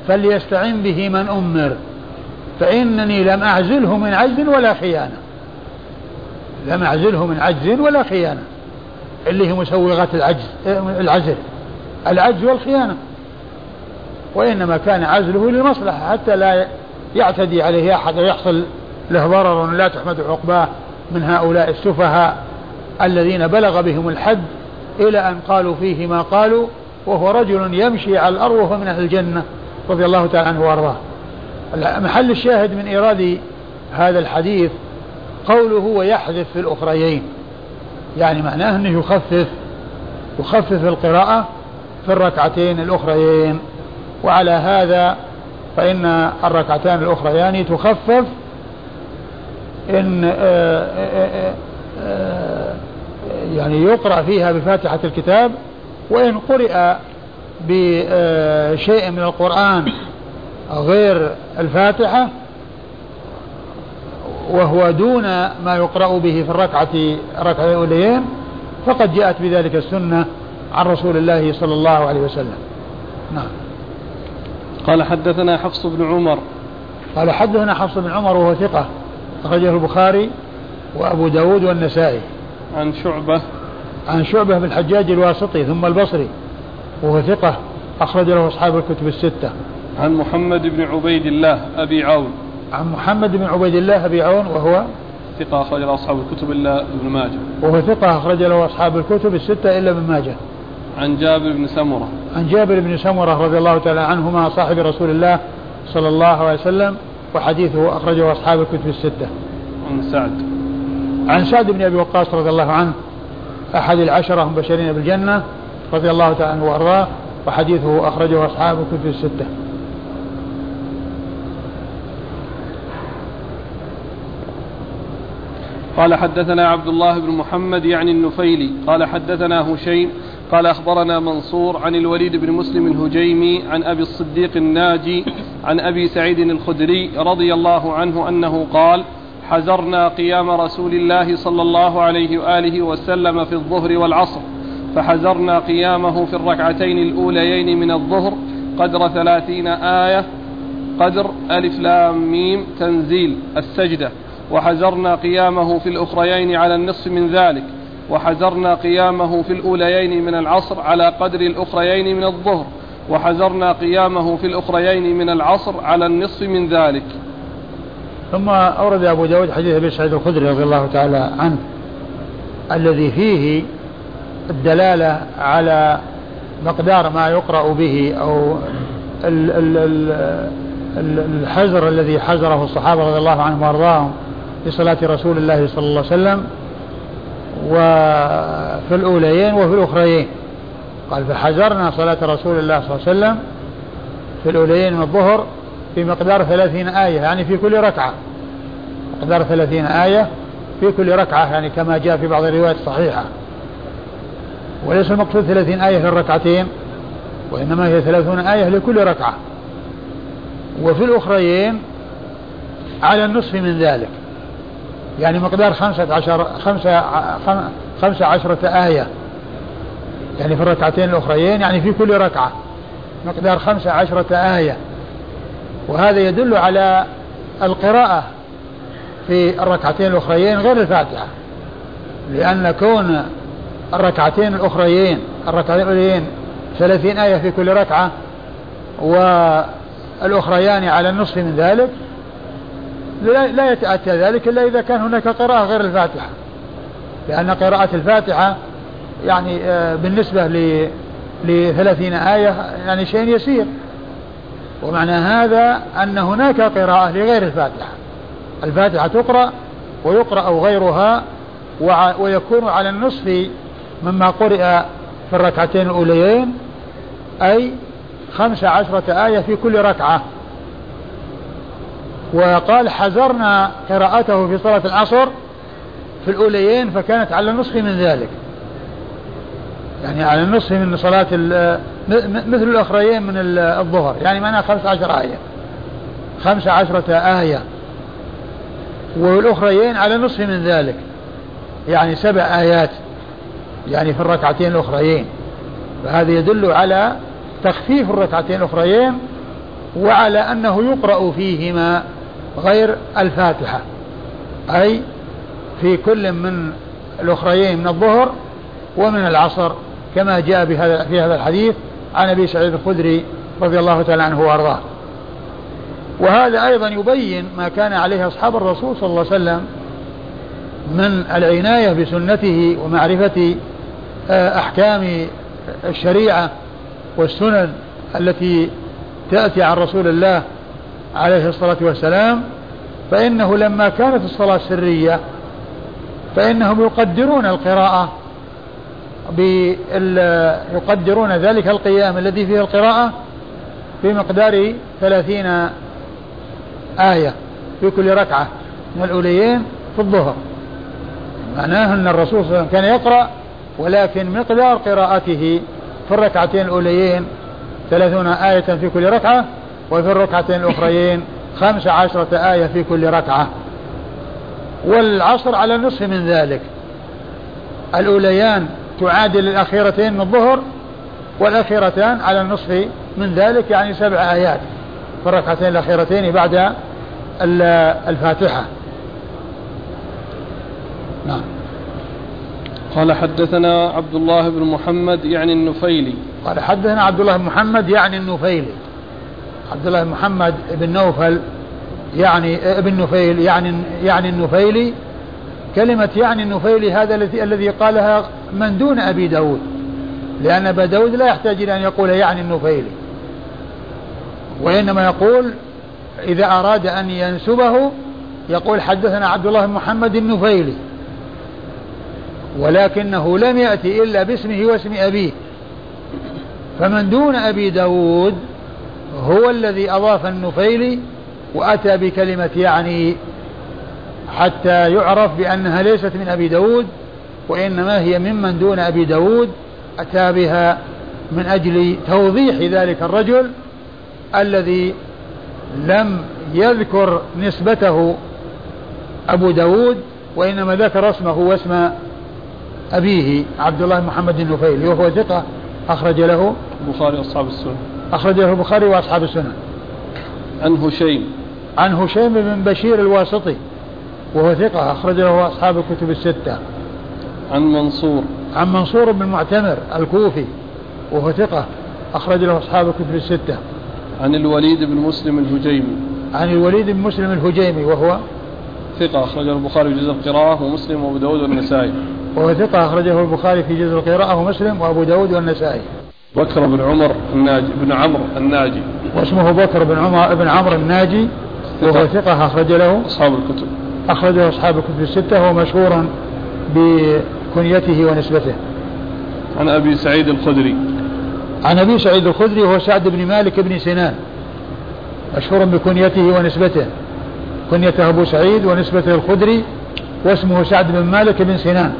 فليستعن به من أمر فإنني لم أعزله من عجز ولا خيانة. لم أعزله من عجز ولا خيانة. اللي هي مسوغات العجز العزل. العجز والخيانة. وإنما كان عزله للمصلحة حتى لا يعتدي عليه أحد ويحصل له ضرر لا تحمد عقباه من هؤلاء السفهاء الذين بلغ بهم الحد إلى أن قالوا فيه ما قالوا وهو رجل يمشي على الأرض وهو من أهل الجنة رضي الله تعالى عنه وأرضاه. محل الشاهد من إيراد هذا الحديث قوله ويحذف في الأخريين. يعني معناه أنه يخفف يخفف القراءة في الركعتين الأخريين. وعلى هذا فإن الركعتان الأخريان تخفف إن آه، آه، آه، يعني يقرأ فيها بفاتحة الكتاب. وإن قرئ بشيء من القرآن غير الفاتحة وهو دون ما يقرأ به في الركعة الركعة الأوليين فقد جاءت بذلك السنة عن رسول الله صلى الله عليه وسلم. نعم. قال حدثنا حفص بن عمر. قال حدثنا حفص بن عمر وهو ثقة أخرجه البخاري وأبو داود والنسائي. عن شعبة. عن شعبة بن الحجاج الواسطي ثم البصري وهو ثقة أخرج له أصحاب الكتب الستة. عن محمد بن عبيد الله أبي عون. عن محمد بن عبيد الله أبي عون وهو ثقة أخرج له أصحاب الكتب إلا ابن ماجه. وهو ثقة أخرج له أصحاب الكتب الستة إلا ابن ماجه. عن جابر بن سمرة. عن جابر بن سمرة رضي الله تعالى عنهما صاحب رسول الله صلى الله عليه وسلم وحديثه أخرجه أصحاب الكتب الستة. عن سعد. عن سعد بن أبي وقاص رضي الله عنه أحد العشرة المبشرين بالجنة رضي الله تعالى عنه وأرضاه وحديثه أخرجه أصحاب الكتب الستة. قال حدثنا عبد الله بن محمد يعني النفيلي قال حدثنا هشيم قال أخبرنا منصور عن الوليد بن مسلم الهجيمي عن أبي الصديق الناجي عن أبي سعيد الخدري رضي الله عنه أنه قال حزرنا قيام رسول الله صلى الله عليه وآله وسلم في الظهر والعصر فحزرنا قيامه في الركعتين الأوليين من الظهر قدر ثلاثين آية قدر ألف لام ميم تنزيل السجدة. وحزرنا قيامه في الأخريين على النصف من ذلك وحزرنا قيامه في الأوليين من العصر على قدر الأخريين من الظهر وحزرنا قيامه في الأخريين من العصر على النصف من ذلك. ثم أورد أبو داود حديث أبي سعيد الخدري رضي الله تعالى عنه الذي فيه الدلالة على مقدار ما يقرأ به أو الحزر الذي حزره الصحابة رضي الله عنهم وأرضاهم. في صلاة رسول الله صلى الله عليه وسلم وفي الأوليين وفي الأخريين. قال فحزرنا صلاة رسول الله صلى الله عليه وسلم في الأوليين من الظهر في مقدار ثلاثين آية يعني في كل ركعة. مقدار ثلاثين آية في كل ركعة يعني كما جاء في بعض الروايات الصحيحة وليس المقصود ثلاثين آية في الركعتين وإنما هي ثلاثون آية لكل ركعة. وفي الأخريين على النصف من ذلك. يعني مقدار خمسة عشر خمسة, خمسة عشرة آية. يعني في الركعتين الأخريين يعني في كل ركعة. مقدار خمسة عشرة آية. وهذا يدل على القراءة في الركعتين الأخريين غير الفاتحة. لأن كون الركعتين الأخريين الركعتين الأخريين ثلاثين آية في كل ركعة والأخريان على النصف من ذلك لا يتأتى ذلك إلا إذا كان هناك قراءة غير الفاتحة. لأن قراءة الفاتحة يعني آه، بالنسبة لثلاثين آية يعني شيء يسير. ومعنى هذا أن هناك قراءة لغير الفاتحة. الفاتحة تقرأ ويقرأ غيرها ويكون على النصف مما قرئ في الركعتين الأوليين أي خمس عشرة آية في كل ركعة. وقال حذرنا قراءته في صلاة العصر في الأوليين فكانت على النصف من ذلك. يعني على النصف من صلاة مثل الأخريين من الظهر. يعني معناها خمس عشر آية. خمس عشرة آية. والأخريين على نصف من ذلك. يعني سبع آيات. يعني في الركعتين الأخريين. فهذا يدل على تخفيف الركعتين الأخريين وعلى أنه يقرأ فيهما. غير الفاتحة. أي في كل من الأخريين من الظهر ومن العصر كما جاء في هذا الحديث عن أبي سعيد الخدري رضي الله تعالى عنه وأرضاه. وهذا أيضا يبين ما كان عليه أصحاب الرسول صلى الله عليه وسلم من العناية بسنته ومعرفة آه، أحكام الشريعة والسنن التي تأتي عن رسول الله عليه الصلاة والسلام فإنه لما كانت الصلاة سرية فإنهم يقدرون القراءة يقدرون ذلك القيام الذي فيه القراءة بمقدار ثلاثين آية في كل ركعة من الأوليين في الظهر. معناه أن الرسول صلى الله عليه وسلم كان يقرأ ولكن مقدار قراءته في الركعتين الأوليين ثلاثون آية في كل ركعة وفي الركعتين الأخريين خمس عشرة آية في كل ركعة. والعصر على النصف من ذلك. الأوليان تعادل الأخيرتين من الظهر والأخيرتان على النصف من ذلك يعني سبع آيات. في الركعتين الأخيرتين بعد الفاتحة. نعم. قال حدثنا عبد الله بن محمد يعني النفيلي. قال حدثنا عبد الله بن محمد يعني النفيلي. عبد الله بن محمد بن نوفل يعني ابن نفيل يعني يعني النفيلي. كلمة يعني النفيلي هذا الذي الذي قالها من دون أبي داود. لأن أبا داود لا يحتاج إلى أن يقول يعني النفيلي. وإنما يقول إذا أراد أن ينسبه يقول حدثنا عبد الله بن محمد النفيلي. ولكنه لم يأتي إلا باسمه واسم أبيه. فمن دون أبي داود هو الذي أضاف النفيلي وأتى بكلمة يعني حتى يعرف بأنها ليست من أبي داود وإنما هي ممن دون أبي داود أتى بها من أجل توضيح ذلك الرجل الذي لم يذكر نسبته أبو داود وإنما ذكر اسمه واسم أبيه عبد الله محمد النفيلي وهو ثقة أخرج له البخاري وأصحاب السنن أخرج له البخاري وأصحاب السنن عن هشيم. عن هشيم بن بشير الواسطي وهو ثقة أخرج له أصحاب الكتب الستة. عن منصور. عن منصور بن معتمر الكوفي وهو ثقة أخرج له أصحاب الكتب الستة. عن الوليد بن مسلم الهجيمي. عن الوليد بن مسلم الهجيمي وهو ثقة أخرجه البخاري في جزء القراءة ومسلم وأبو داود والنسائي. وهو ثقة أخرجه البخاري في جزء القراءة ومسلم وأبو داود والنسائي. بكر بن عمر الناجي بن عمرو الناجي. واسمه بكر بن عمر بن عمرو الناجي وهو ثقة. أخرج له. أصحاب الكتب. أخرجه أصحاب الكتب الستة وهو مشهور بكنيته ونسبته. عن أبي سعيد الخدري. عن أبي سعيد الخدري وهو سعد بن مالك بن سنان. مشهور بكنيته ونسبته. كنيته أبو سعيد ونسبته الخدري واسمه سعد بن مالك بن سنان.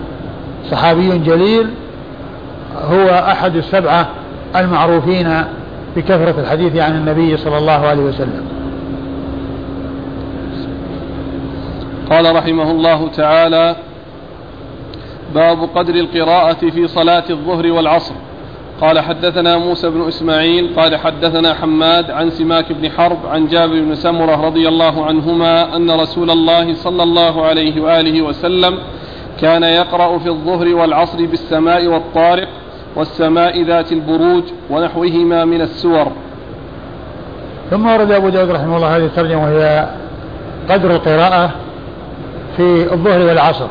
صحابي جليل. هو أحد السبعة المعروفين بكثرة الحديث عن النبي صلى الله عليه وسلم. قال رحمه الله تعالى باب قدر القراءة في صلاة الظهر والعصر. قال حدثنا موسى بن إسماعيل قال حدثنا حماد عن سماك بن حرب عن جابر بن سمرة رضي الله عنهما أن رسول الله صلى الله عليه وآله وسلم كان يقرأ في الظهر والعصر بالسماء والطارق والسماء ذات البروج ونحوهما من السور. ثم ورد أبو داود رحمه الله هذه الترجمة وهي قدر القراءة في الظهر والعصر.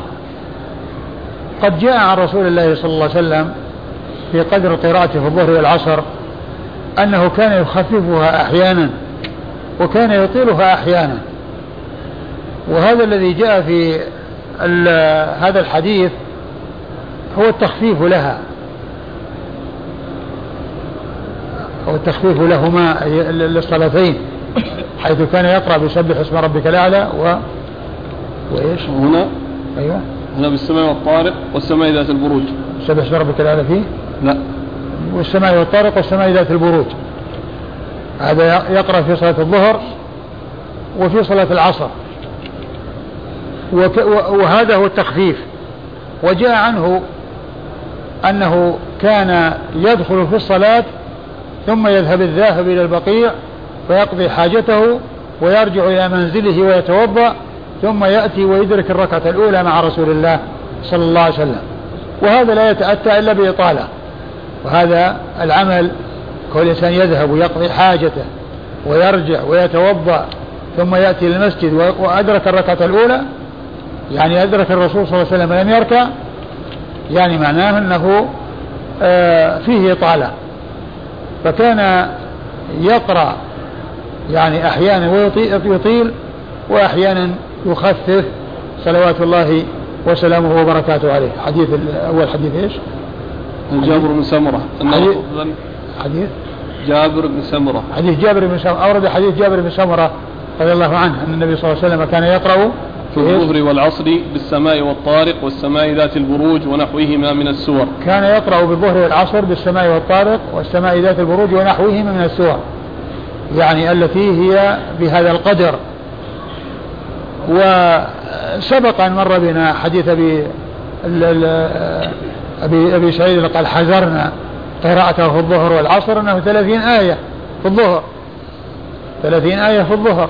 قد جاء عن رسول الله صلى الله عليه وسلم في قدر قراءته في الظهر والعصر أنه كان يخففها أحيانا وكان يطيلها أحيانا. وهذا الذي جاء في هذا الحديث هو التخفيف لها. أو التخفيف لهما للصلاتين حيث كان يقرأ بسبح اسم ربك الأعلى و وإيش؟ هنا؟ أيوه. هنا بالسماء والطارق والسماء ذات البروج. سبح اسم ربك الأعلى فيه؟ لا. والسماء والطارق والسماء ذات البروج. هذا يقرأ في صلاة الظهر وفي صلاة العصر. وهذا هو التخفيف. وجاء عنه أنه كان يدخل في الصلاة ثم يذهب الذاهب إلى البقيع فيقضي حاجته ويرجع إلى منزله ويتوضأ ثم يأتي ويدرك الركعة الأولى مع رسول الله صلى الله عليه وسلم. وهذا لا يتأتى إلا بإطالة. وهذا العمل كل إنسان يذهب ويقضي حاجته ويرجع ويتوضأ ثم يأتي للمسجد وأدرك الركعة الأولى. يعني أدرك الرسول صلى الله عليه وسلم لم يركع يعني معناه أنه آه، فيه إطالة. فكان يقرأ يعني أحيانا ويطيل وأحيانا يخفف صلوات الله وسلامه وبركاته عليه. حديث أول حديث إيش؟ جابر بن سمرة. حديث, حديث؟ جابر بن سمرة. حديث جابر بن سمرة أورد حديث جابر بن سمرة رضي الله عنه أن النبي صلى الله عليه وسلم كان يقرأ في الظهر والعصر بالسماء والطارق والسماء ذات البروج ونحوهما من السور. كان يقرأ بالظهر والعصر بالسماء والطارق والسماء ذات البروج ونحوهما من السور. يعني التي هي بهذا القدر. وسبق أن مر بنا حديث أبي أبي أبي سعيد قال حذرنا قراءته في الظهر والعصر أنه ثلاثين آية في الظهر. ثلاثين آية في الظهر.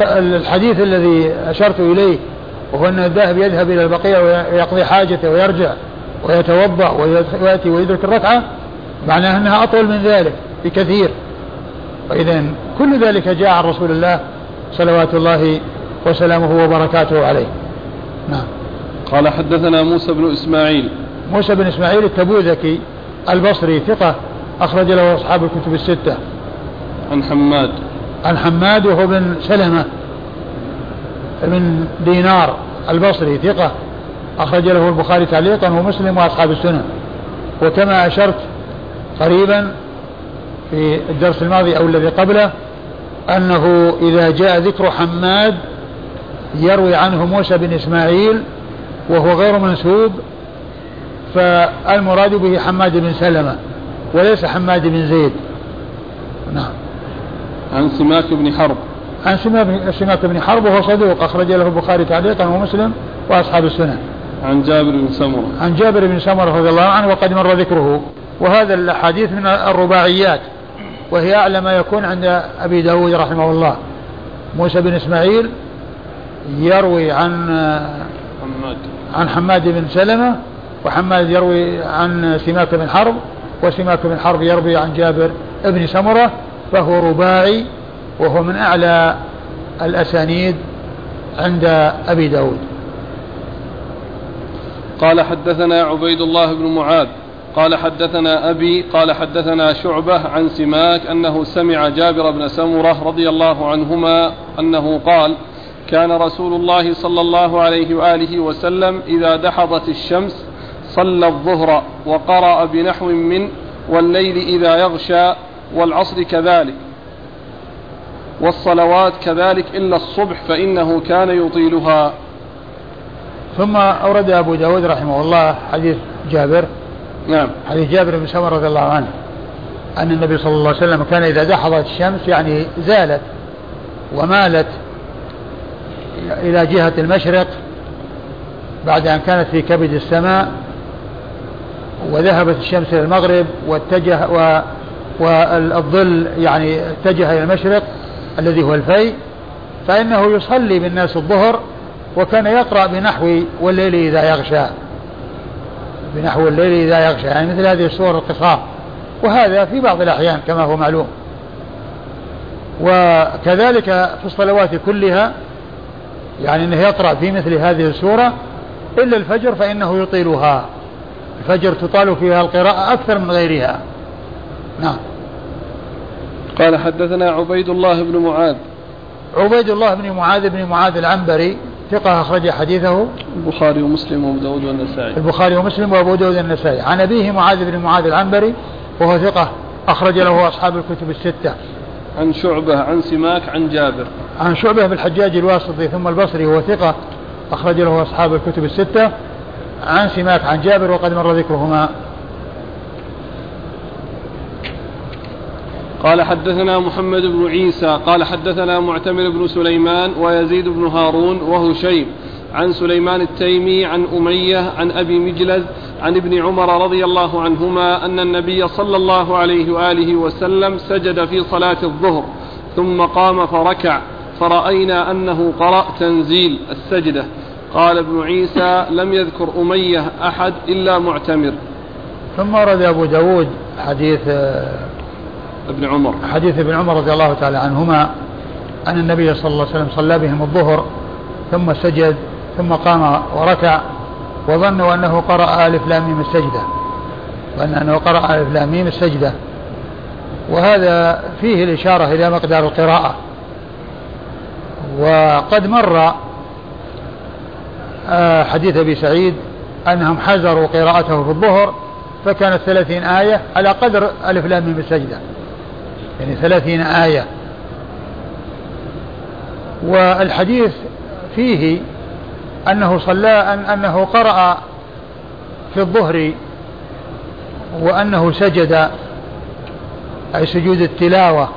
والحديث الذي أشرت إليه وهو أن الذاهب يذهب إلى البقيع ويقضي حاجته ويرجع ويتوضأ ويأتي ويدرك الركعة معناه أنها أطول من ذلك بكثير. فإذا كل ذلك جاء عن رسول الله صلوات الله وسلامه وبركاته عليه. نعم. قال حدثنا موسى بن إسماعيل. موسى بن إسماعيل التبوذكي البصري ثقة أخرج له أصحاب الكتب الستة. عن حماد. عن حماد وهو بن سلمة بن دينار البصري ثقة أخرج له البخاري تعليقا ومسلم وأصحاب السنن وكما أشرت قريبا في الدرس الماضي أو الذي قبله أنه إذا جاء ذكر حماد يروي عنه موسى بن إسماعيل وهو غير منسوب فالمراد به حماد بن سلمة وليس حماد بن زيد. نعم. عن سماك بن حرب. عن سماك بن حرب وهو صدوق أخرج له البخاري تعليقا ومسلم وأصحاب السنن عن جابر بن سمرة. عن جابر بن سمرة رضي الله عنه وقد مر ذكره. وهذا الحديث من الرباعيات وهي أعلى ما يكون عند أبي داود رحمه الله. موسى بن إسماعيل يروي عن حماد. عن حماد بن سلمة وحماد يروي عن سماك بن حرب وسماك بن حرب يروي عن جابر بن سمرة. فهو رباعي وهو من أعلى الأسانيد عند أبي داود. قال حدثنا عبيد الله بن معاذ قال حدثنا أبي قال حدثنا شعبة عن سماك أنه سمع جابر بن سمرة رضي الله عنهما أنه قال كان رسول الله صلى الله عليه وآله وسلم إذا دحضت الشمس صلى الظهر وقرأ بنحو من والليل إذا يغشى والعصر كذلك والصلوات كذلك إلا الصبح فإنه كان يطيلها. ثم أورد أبو داود رحمه الله حديث جابر نعم. حديث جابر بن سمر رضي الله عنه أن النبي صلى الله عليه وسلم كان إذا دحضت الشمس يعني زالت ومالت إلى جهة المشرق بعد أن كانت في كبد السماء وذهبت الشمس إلى المغرب واتجه و والظل يعني اتجه إلى المشرق الذي هو الفي فإنه يصلي بالناس الظهر وكان يقرأ بنحو والليل إذا يغشى. بنحو الليل إذا يغشى يعني مثل هذه الصور القصار. وهذا في بعض الأحيان كما هو معلوم. وكذلك في الصلوات كلها يعني أنه يقرأ في مثل هذه السورة إلا الفجر فإنه يطيلها. الفجر تطال فيها القراءة أكثر من غيرها. نعم. قال حدثنا عبيد الله بن معاذ. عبيد الله بن معاذ بن معاذ العنبري ثقة أخرج حديثه البخاري ومسلم وأبو داود والنسائي. البخاري ومسلم وأبو داود والنسائي. عن أبيه معاذ بن معاذ العنبري وهو ثقة أخرج له أصحاب الكتب الستة. عن شعبة عن سماك عن جابر. عن شعبة بالحجاج الواسطي ثم البصري وهو ثقة أخرج له أصحاب الكتب الستة. عن سماك عن جابر وقد مر ذكرهما. قال حدثنا محمد بن عيسى قال حدثنا معتمر بن سليمان ويزيد بن هارون وهشيم عن سليمان التيمي عن أمية عن أبي مجلز عن ابن عمر رضي الله عنهما أن النبي صلى الله عليه وآله وسلم سجد في صلاة الظهر ثم قام فركع فرأينا أنه قرأ تنزيل السجدة. قال ابن عيسى لم يذكر أمية أحد إلا معتمر. ثم ورد أبو داود حديث ابن عمر. حديث ابن عمر رضي الله تعالى عنهما أن النبي صلى الله عليه وسلم صلى بهم الظهر ثم سجد ثم قام وركع وظنوا أنه قرأ ألف لام ميم السجدة وأن أنه قرأ ألف لام ميم السجدة. وهذا فيه الإشارة إلى مقدار القراءة. وقد مر آه، حديث أبي سعيد أنهم حذروا قراءته في الظهر فكانت ثلاثين آية على قدر ألف لام السجدة. يعني ثلاثين آية. والحديث فيه أنه صلى أن أنه قرأ في الظهر وأنه سجد أي سجود التلاوة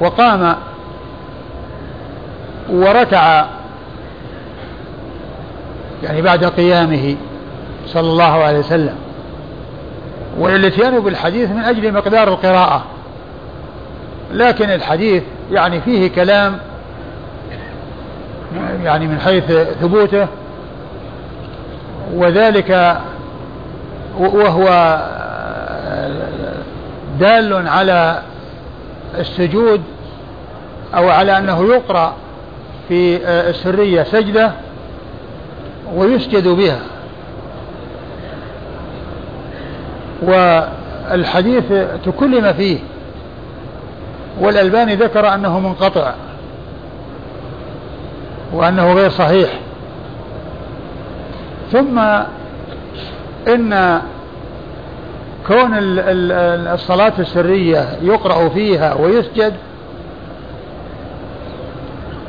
وقام وركع يعني بعد قيامه صلى الله عليه وسلم. والاتيان بالحديث من أجل مقدار القراءة. لكن الحديث يعني فيه كلام يعني من حيث ثبوته وذلك وهو دال على السجود أو على أنه يقرأ في السرية سجدة ويسجد بها. والحديث تكلم فيه والألباني ذكر أنه منقطع وأنه غير صحيح. ثم إن كون الصلاة السرية يقرأ فيها ويسجد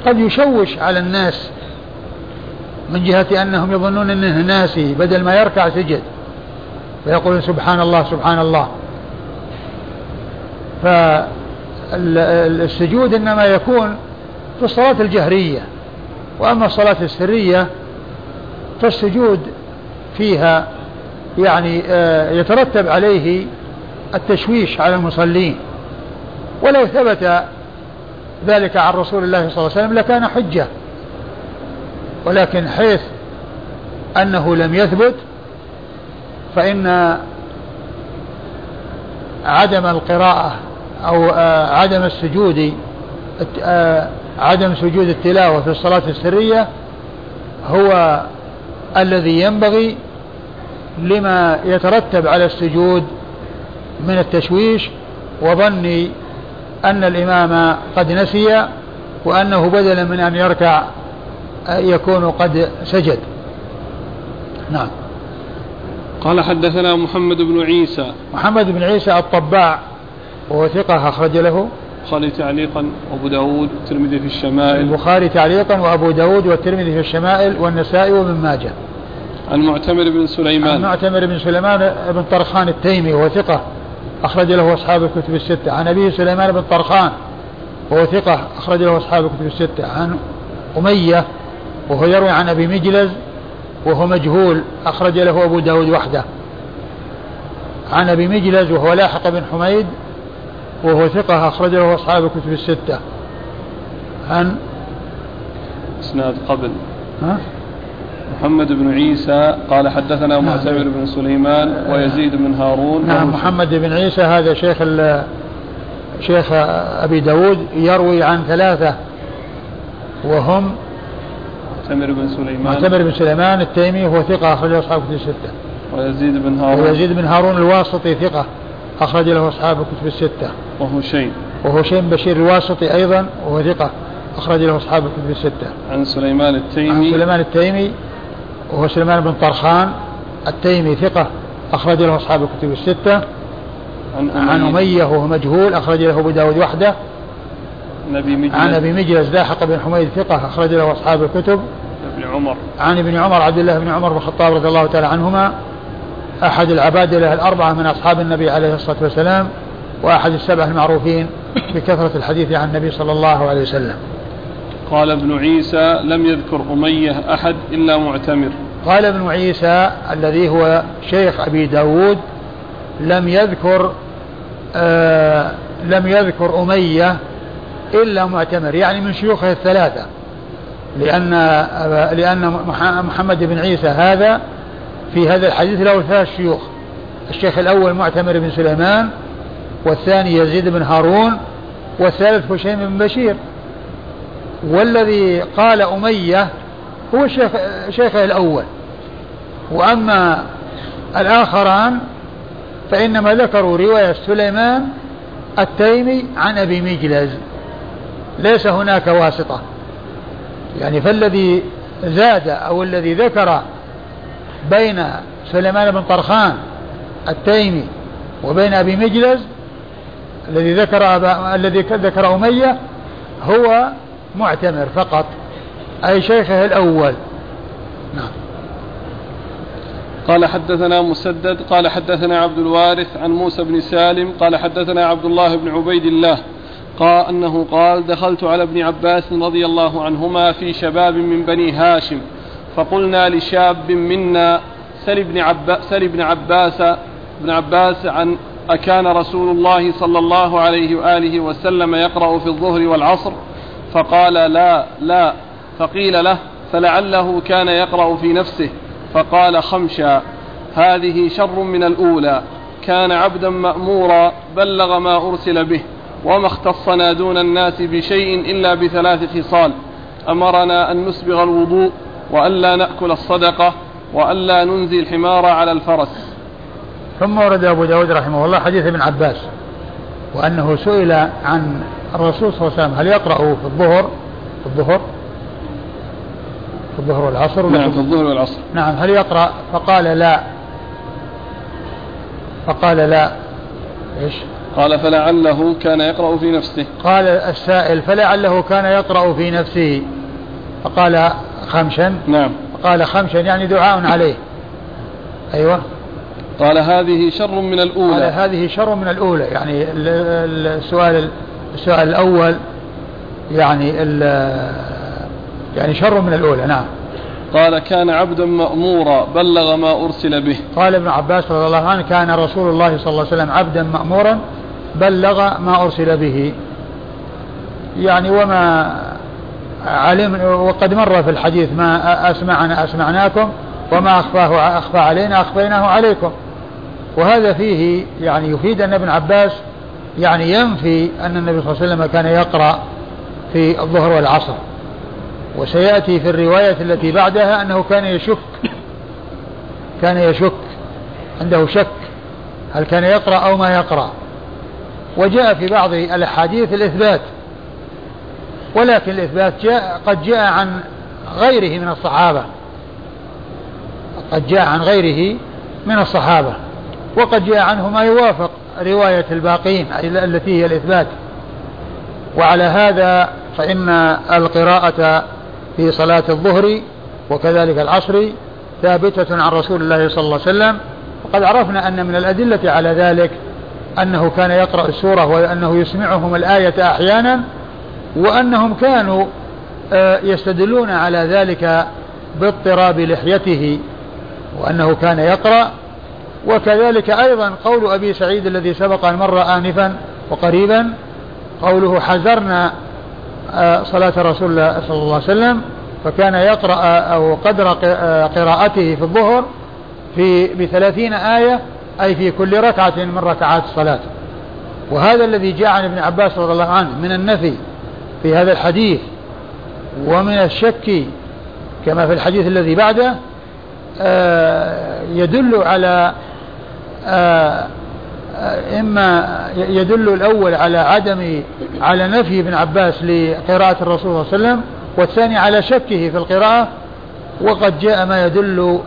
قد يشوش على الناس من جهة أنهم يظنون أنه ناسي بدل ما يركع سجد فيقول سبحان الله سبحان الله. فالسجود إنما يكون في الصلاة الجهرية. وأما الصلاة السرية فالسجود فيها يعني آه، يترتب عليه التشويش على المصلين. ولو ثبت ذلك عن رسول الله صلى الله عليه وسلم لكان حجة. ولكن حيث أنه لم يثبت فإن عدم القراءة أو آه، عدم السجود آه، عدم سجود التلاوة في الصلاة السرية هو الذي ينبغي لما يترتب على السجود من التشويش وظن أن الإمام قد نسي وأنه بدلا من أن يركع يكون قد سجد. نعم. قال حدثنا محمد بن عيسى. محمد بن عيسى الطباع. وهو ثقة أخرج له البخاري تعليقا وأبو داود والترمذي في الشمائل. البخاري تعليقا وأبو داود والترمذي في الشمائل والنسائي وابن ماجه. المعتمر بن سليمان. المعتمر بن سليمان بن طرخان التيمي وهو ثقة أخرج له أصحاب الكتب الستة. عن أبيه سليمان بن طرخان وهو ثقة أخرج له أصحاب الكتب الستة. عن أمية وهو يروي عن أبي مجلز وهو مجهول أخرج له أبو داود وحده. عن أبي مجلز وهو لاحق بن حميد وهو ثقة أخرج له أصحاب الكتب الستة. عن إسناد قبل. ها؟ محمد بن عيسى قال حدثنا نعم. معتمر بن سليمان ويزيد بن هارون نعم محمد بن عيسى هذا شيخ شيخ أبي داود يروي عن ثلاثة. وهم معتمر بن سليمان. معتمر بن سليمان التيمي هو ثقة أخرج أصحاب الكتب الستة. ويزيد بن هارون. ويزيد بن هارون الواسطي ثقة. أخرج له أصحاب الكتب الستة. وهشيم وهشيم بشير الواسطي أيضا وهو ثقة. أخرج له أصحاب الكتب الستة. عن سليمان التيمي. عن سليمان التيمي وهو سليمان بن طرخان التيمي ثقة. أخرج له أصحاب الكتب الستة. عن أمية, عن أمية. وهو مجهول. أخرج له أبو داود وحده. عن أبي مجلس عن أبي مجلس لاحق بن حميد ثقة. أخرج له أصحاب الكتب. ابن عمر. عن ابن عمر عبد الله بن عمر بن الخطاب رضي الله تعالى عنهما. أحد العبادلة الأربعة من أصحاب النبي عليه الصلاة والسلام وأحد السبع المعروفين بكثرة الحديث عن النبي صلى الله عليه وسلم. قال ابن عيسى لم يذكر أمية أحد إلا معتمر. قال ابن عيسى الذي هو شيخ أبي داود لم يذكر آه لم يذكر أمية إلا معتمر يعني من شيوخه الثلاثة لأن لأن محمد بن عيسى هذا في هذا الحديث له ثلاث شيوخ. الشيخ الأول معتمر بن سليمان والثاني يزيد بن هارون والثالث هشيم بن بشير. والذي قال أمية هو الشيخ شيخه الأول. وأما الآخران فإنما ذكروا رواية سليمان التيمي عن أبي مجلز. ليس هناك واسطة. يعني فالذي زاد أو الذي ذكر بين سليمان بن طرخان التيمي وبين أبي مجلز الذي ذكر أبا الذي ذكر أمية هو معتمر فقط أي شيخه الأول. نعم. قال حدثنا مسدد قال حدثنا عبد الوارث عن موسى بن سالم قال حدثنا عبد الله بن عبيد الله قال أنه قال دخلت على ابن عباس رضي الله عنهما في شباب من بني هاشم فقلنا لشاب منا سل ابن, عباس, سل ابن عباس ابن عباس عن أكان رسول الله صلى الله عليه وآله وسلم يقرأ في الظهر والعصر فقال لا لا فقيل له فلعله كان يقرأ في نفسه فقال خمشا هذه شر من الأولى كان عبدا مأمورا بلغ ما أرسل به وما اختصنا دون الناس بشيء إلا بثلاث خصال أمرنا أن نسبغ الوضوء وألا نأكل الصدقة وألا ننزي الحمار على الفرس. ثم ورد أبو داود رحمه الله حديث ابن عباس وأنه سئل عن الرسول صلى الله عليه وسلم هل يقرأ في الظهر؟ في الظهر؟ في الظهر والعصر؟ نعم في الظهر والعصر. نعم هل يقرأ؟ فقال لا. فقال لا. إيش؟ قال فلعله كان يقرأ في نفسه. قال السائل فلعله كان يقرأ في نفسه. فقال خمشا نعم. قال خمشا يعني دعاء عليه. أيوة. قال هذه شر من الأولى. قال هذه شر من الأولى. يعني السؤال السؤال الأول يعني يعني شر من الأولى. نعم. قال كان عبدا مأمورا بلغ ما أرسل به. قال ابن عباس رضي الله عنه كان رسول الله صلى الله عليه وسلم عبدا مأمورا بلغ ما أرسل به. يعني وما علم وقد مر في الحديث ما أسمعنا أسمعناكم وما أخفاه أخفى علينا أخفيناه عليكم. وهذا فيه يعني يفيد أن ابن عباس يعني ينفي أن النبي صلى الله عليه وسلم كان يقرأ في الظهر والعصر. وسيأتي في الرواية التي بعدها أنه كان يشك كان يشك عنده شك هل كان يقرأ أو ما يقرأ. وجاء في بعض الأحاديث الإثبات ولكن الإثبات جاء قد جاء عن غيره من الصحابة. قد جاء عن غيره من الصحابة. وقد جاء عنه ما يوافق رواية الباقين التي هي الإثبات. وعلى هذا فإن القراءة في صلاة الظهر وكذلك العصر ثابتة عن رسول الله صلى الله عليه وسلم. وقد عرفنا أن من الأدلة على ذلك أنه كان يقرأ السورة وأنه يسمعهم الآية أحيانا وأنهم كانوا آه، يستدلون على ذلك باضطراب لحيته وأنه كان يقرأ. وكذلك أيضا قول أبي سعيد الذي سبق أن مر آنفا وقريبا قوله حذرنا آه، صلاة رسول الله صلى الله عليه وسلم فكان يقرأ أو قدر آه، قراءته في الظهر في بثلاثين آية أي في كل ركعة من ركعات الصلاة. وهذا الذي جاء عن ابن عباس رضي الله عنه من النفي في هذا الحديث ومن الشك كما في الحديث الذي بعده آه، يدل على إما يدل الأول على عدم على نفي ابن عباس لقراءة الرسول صلى الله عليه وسلم والثاني على شكه في القراءة وقد جاء ما يدل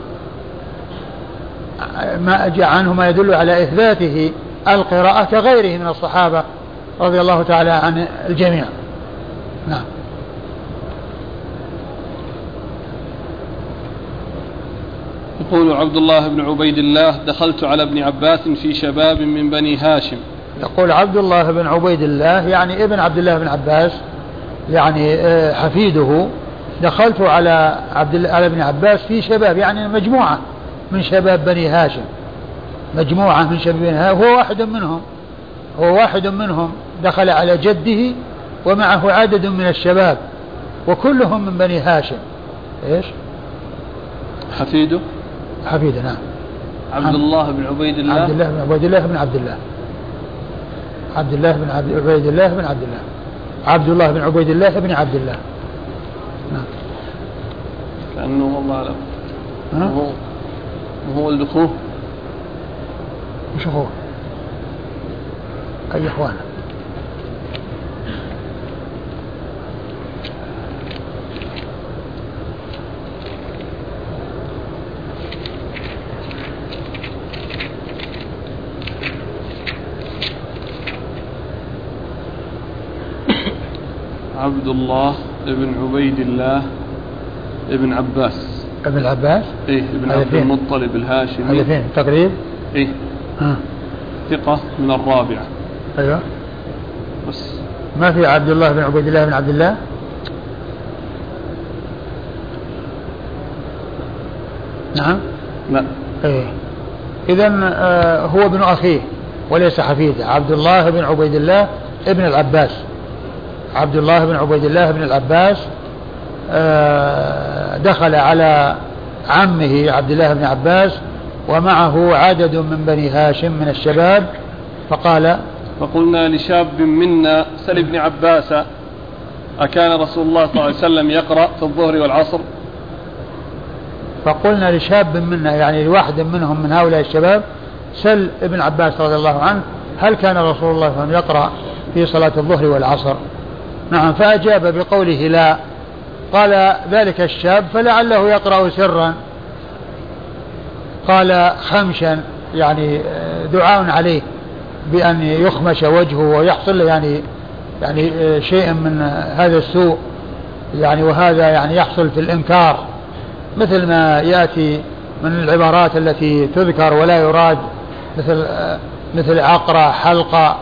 ما جاء عنه ما يدل على إثباته القراءة كغيره من الصحابة رضي الله تعالى عن الجميع. نعم. يقول عبد الله بن عبيد الله دخلت على ابن عباس في شباب من بني هاشم. يقول عبد الله بن عبيد الله يعني ابن عبد الله بن عباس يعني آه، حفيده دخلت على عبد الله على ابن عباس في شباب يعني مجموعة من شباب بني هاشم. مجموعة من شباب بني هاشم هو واحد منهم هو واحد منهم دخل على جده ومعه عدد من الشباب وكلهم من بني هاشم. إيش؟ حفيده؟ حفيده نعم. عبد الله بن عبيد الله؟ عبد الله بن عبيد الله بن عبد الله. عبد الله بن عبيد الله بن عبد الله. عبد الله بن عبيد الله بن عبد الله. نعم. كأنه والله أعلم. هو هو ولد أخوه. وش أخوه؟ أي إخوانه؟ عبد الله ابن عبيد الله ابن عباس. ابن العباس؟ إيه ابن عبد المطلب الهاشمي. هذا فين؟ تقريب؟ إيه. ها. ثقة من الرابعة. أيوه. بس. ما في عبد الله بن عبيد الله بن عبد الله؟ نعم. لا. إيه. اذا آه هو ابن أخيه وليس حفيده عبد الله بن عبيد الله ابن العباس. عبد الله بن عبيد الله بن العباس آه دخل على عمه عبد الله بن عباس ومعه عدد من بني هاشم من الشباب فقال فقلنا لشاب منا سل ابن عباس أكان رسول الله صلى الله عليه وسلم يقرأ في الظهر والعصر؟ فقلنا لشاب منا يعني لواحد منهم من هؤلاء الشباب سل ابن عباس رضي الله عنه هل كان رسول الله صلى الله عليه وسلم يقرأ في صلاة الظهر والعصر؟ نعم فأجاب بقوله لا. قال ذلك الشاب فلعله يقرأ سرا. قال خمشا يعني دعاء عليه بأن يخمش وجهه ويحصل له يعني يعني شيء من هذا السوء يعني وهذا يعني يحصل في الإنكار. مثل ما يأتي من العبارات التي تذكر ولا يراد مثل مثل عقرة حلقة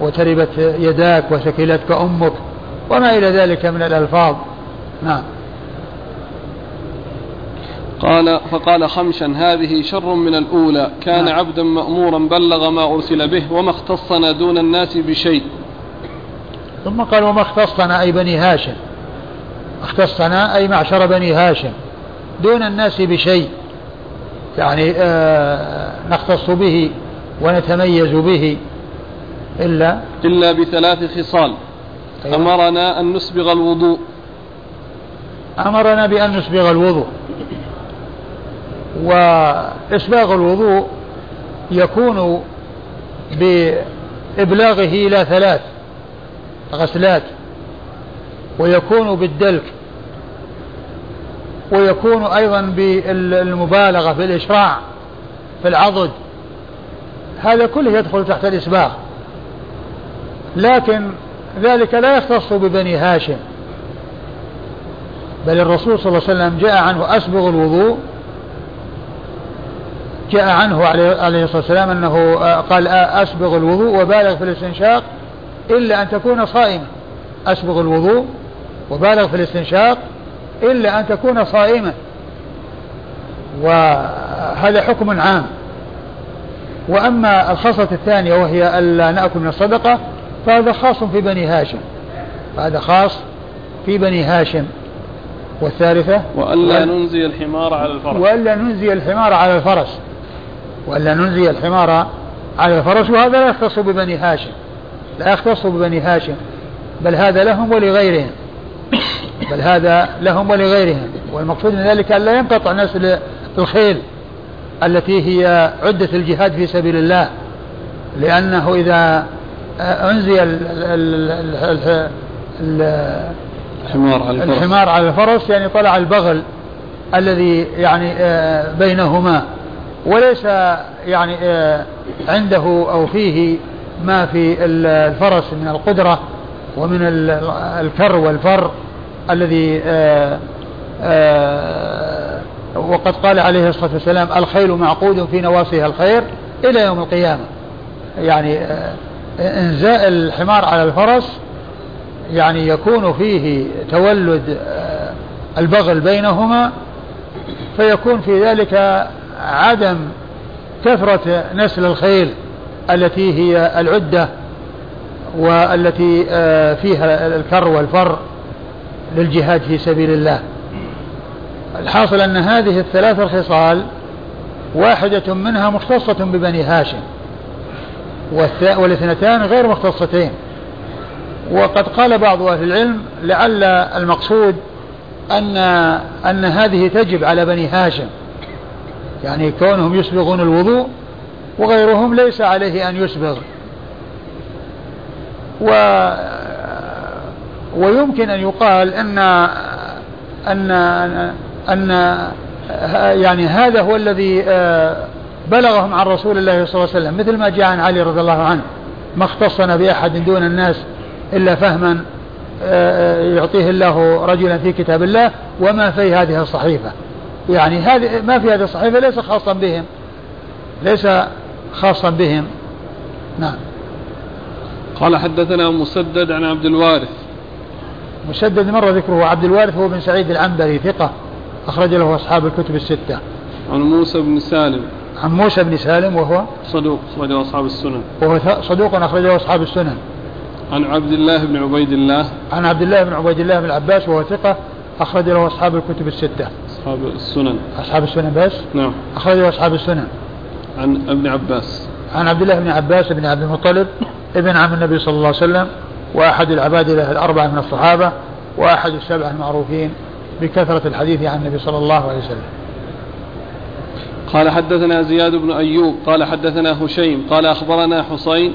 وتربت يداك وثكلتك أمك وما إلى ذلك من الألفاظ. نعم. قال فقال خمشا هذه شر من الأولى. كان نعم. عبدا مأمورا بلغ ما أرسل به وما اختصنا دون الناس بشيء. ثم قال وما اختصنا أي بني هاشم. اختصنا أي معشر بني هاشم. دون الناس بشيء. يعني آه نختص به ونتميز به. إلا إلا بثلاث خصال. أيوة. أمرنا أن نسبغ الوضوء. أمرنا بأن نسبغ الوضوء. وإسباغ الوضوء يكون بإبلاغه إلى ثلاث غسلات. ويكون بالدلك. ويكون أيضا بالمبالغة في الإشراع في العضد. هذا كله يدخل تحت الإسباغ. لكن ذلك لا يختص ببني هاشم. بل الرسول صلى الله عليه وسلم جاء عنه أسبغ الوضوء. جاء عنه عليه الصلاة والسلام أنه آه، قال آه، أسبغ الوضوء وبالغ في الاستنشاق إلا أن تكون صائما. أسبغ الوضوء وبالغ في الاستنشاق إلا أن تكون صائما. وهذا حكم عام. وأما الخصلة الثانية وهي ألا نأكل من الصدقة فهذا خاص في بني هاشم. هذا خاص في بني هاشم. والثالثة؟ وألا ننزي الحمار على الفرس. وألا ننزي الحمار على الفرس. وألا ننزي الحمار على الفرس وهذا لا يختص ببني هاشم. لا يختص ببني هاشم. بل هذا لهم ولغيرهم. بل هذا لهم ولغيرهم. والمقصود من ذلك أن لا ينقطع نسل الخيل التي هي عدة الجهاد في سبيل الله. لأنه إذا أنزي الحمار على الفرس. الحمار على الفرس يعني طلع البغل الذي يعني آه، بينهما. وليس يعني آه، عنده أو فيه ما في الفرس من القدرة ومن الكر والفر الذي آه، وقد قال عليه الصلاة والسلام الخيل معقود في نواصيها الخير إلى يوم القيامة. يعني إنزاء الحمار على الفرس يعني يكون فيه تولد آه، البغل بينهما فيكون في ذلك عدم كثرة نسل الخيل التي هي العدة والتي آه، فيها الكر والفر للجهاد في سبيل الله. الحاصل أن هذه الثلاث الخصال واحدة منها مختصة ببني هاشم. والإثنتان غير مختصتين. وقد قال بعض أهل العلم لعل المقصود أن أن هذه تجب على بني هاشم. يعني كونهم يسبغون الوضوء وغيرهم ليس عليه أن يسبغ. و ويمكن أن يقال أن أن أن يعني هذا هو الذي آه، بلغهم عن رسول الله صلى الله عليه وسلم مثل ما جاء عن علي رضي الله عنه. ما اختصنا بأحد دون الناس إلا فهما آه، آه، يعطيه الله رجلا في كتاب الله وما في هذه الصحيفة. يعني هذه ما في هذه الصحيفة ليس خاصا بهم. ليس خاصا بهم. نعم. قال حدثنا مسدد عن عبد الوارث. مسدد مر ذكره عبد الوارث هو بن سعيد العنبري ثقة أخرج له أصحاب الكتب الستة. عن موسى بن سالم. عن موسى بن سالم وهو صدوق أخرجه أصحاب السنن. وهو صدوق أخرجه أصحاب السنن. عن عبد الله بن عبيد الله. عن عبد الله بن عبيد الله بن العباس وهو ثقة أخرج له أصحاب الكتب الستة. أصحاب السنن. أصحاب السنن بس؟ نعم. أخرج له أصحاب السنن. عن ابن عباس. عن عبد الله بن عباس بن عبد المطلب ابن عم النبي صلى الله عليه وسلم وأحد العباد له الأربعة من الصحابة وأحد السبعة المعروفين بكثرة الحديث عن النبي صلى الله عليه وسلم. قال حدثنا زياد بن أيوب قال حدثنا هشيم قال أخبرنا حسين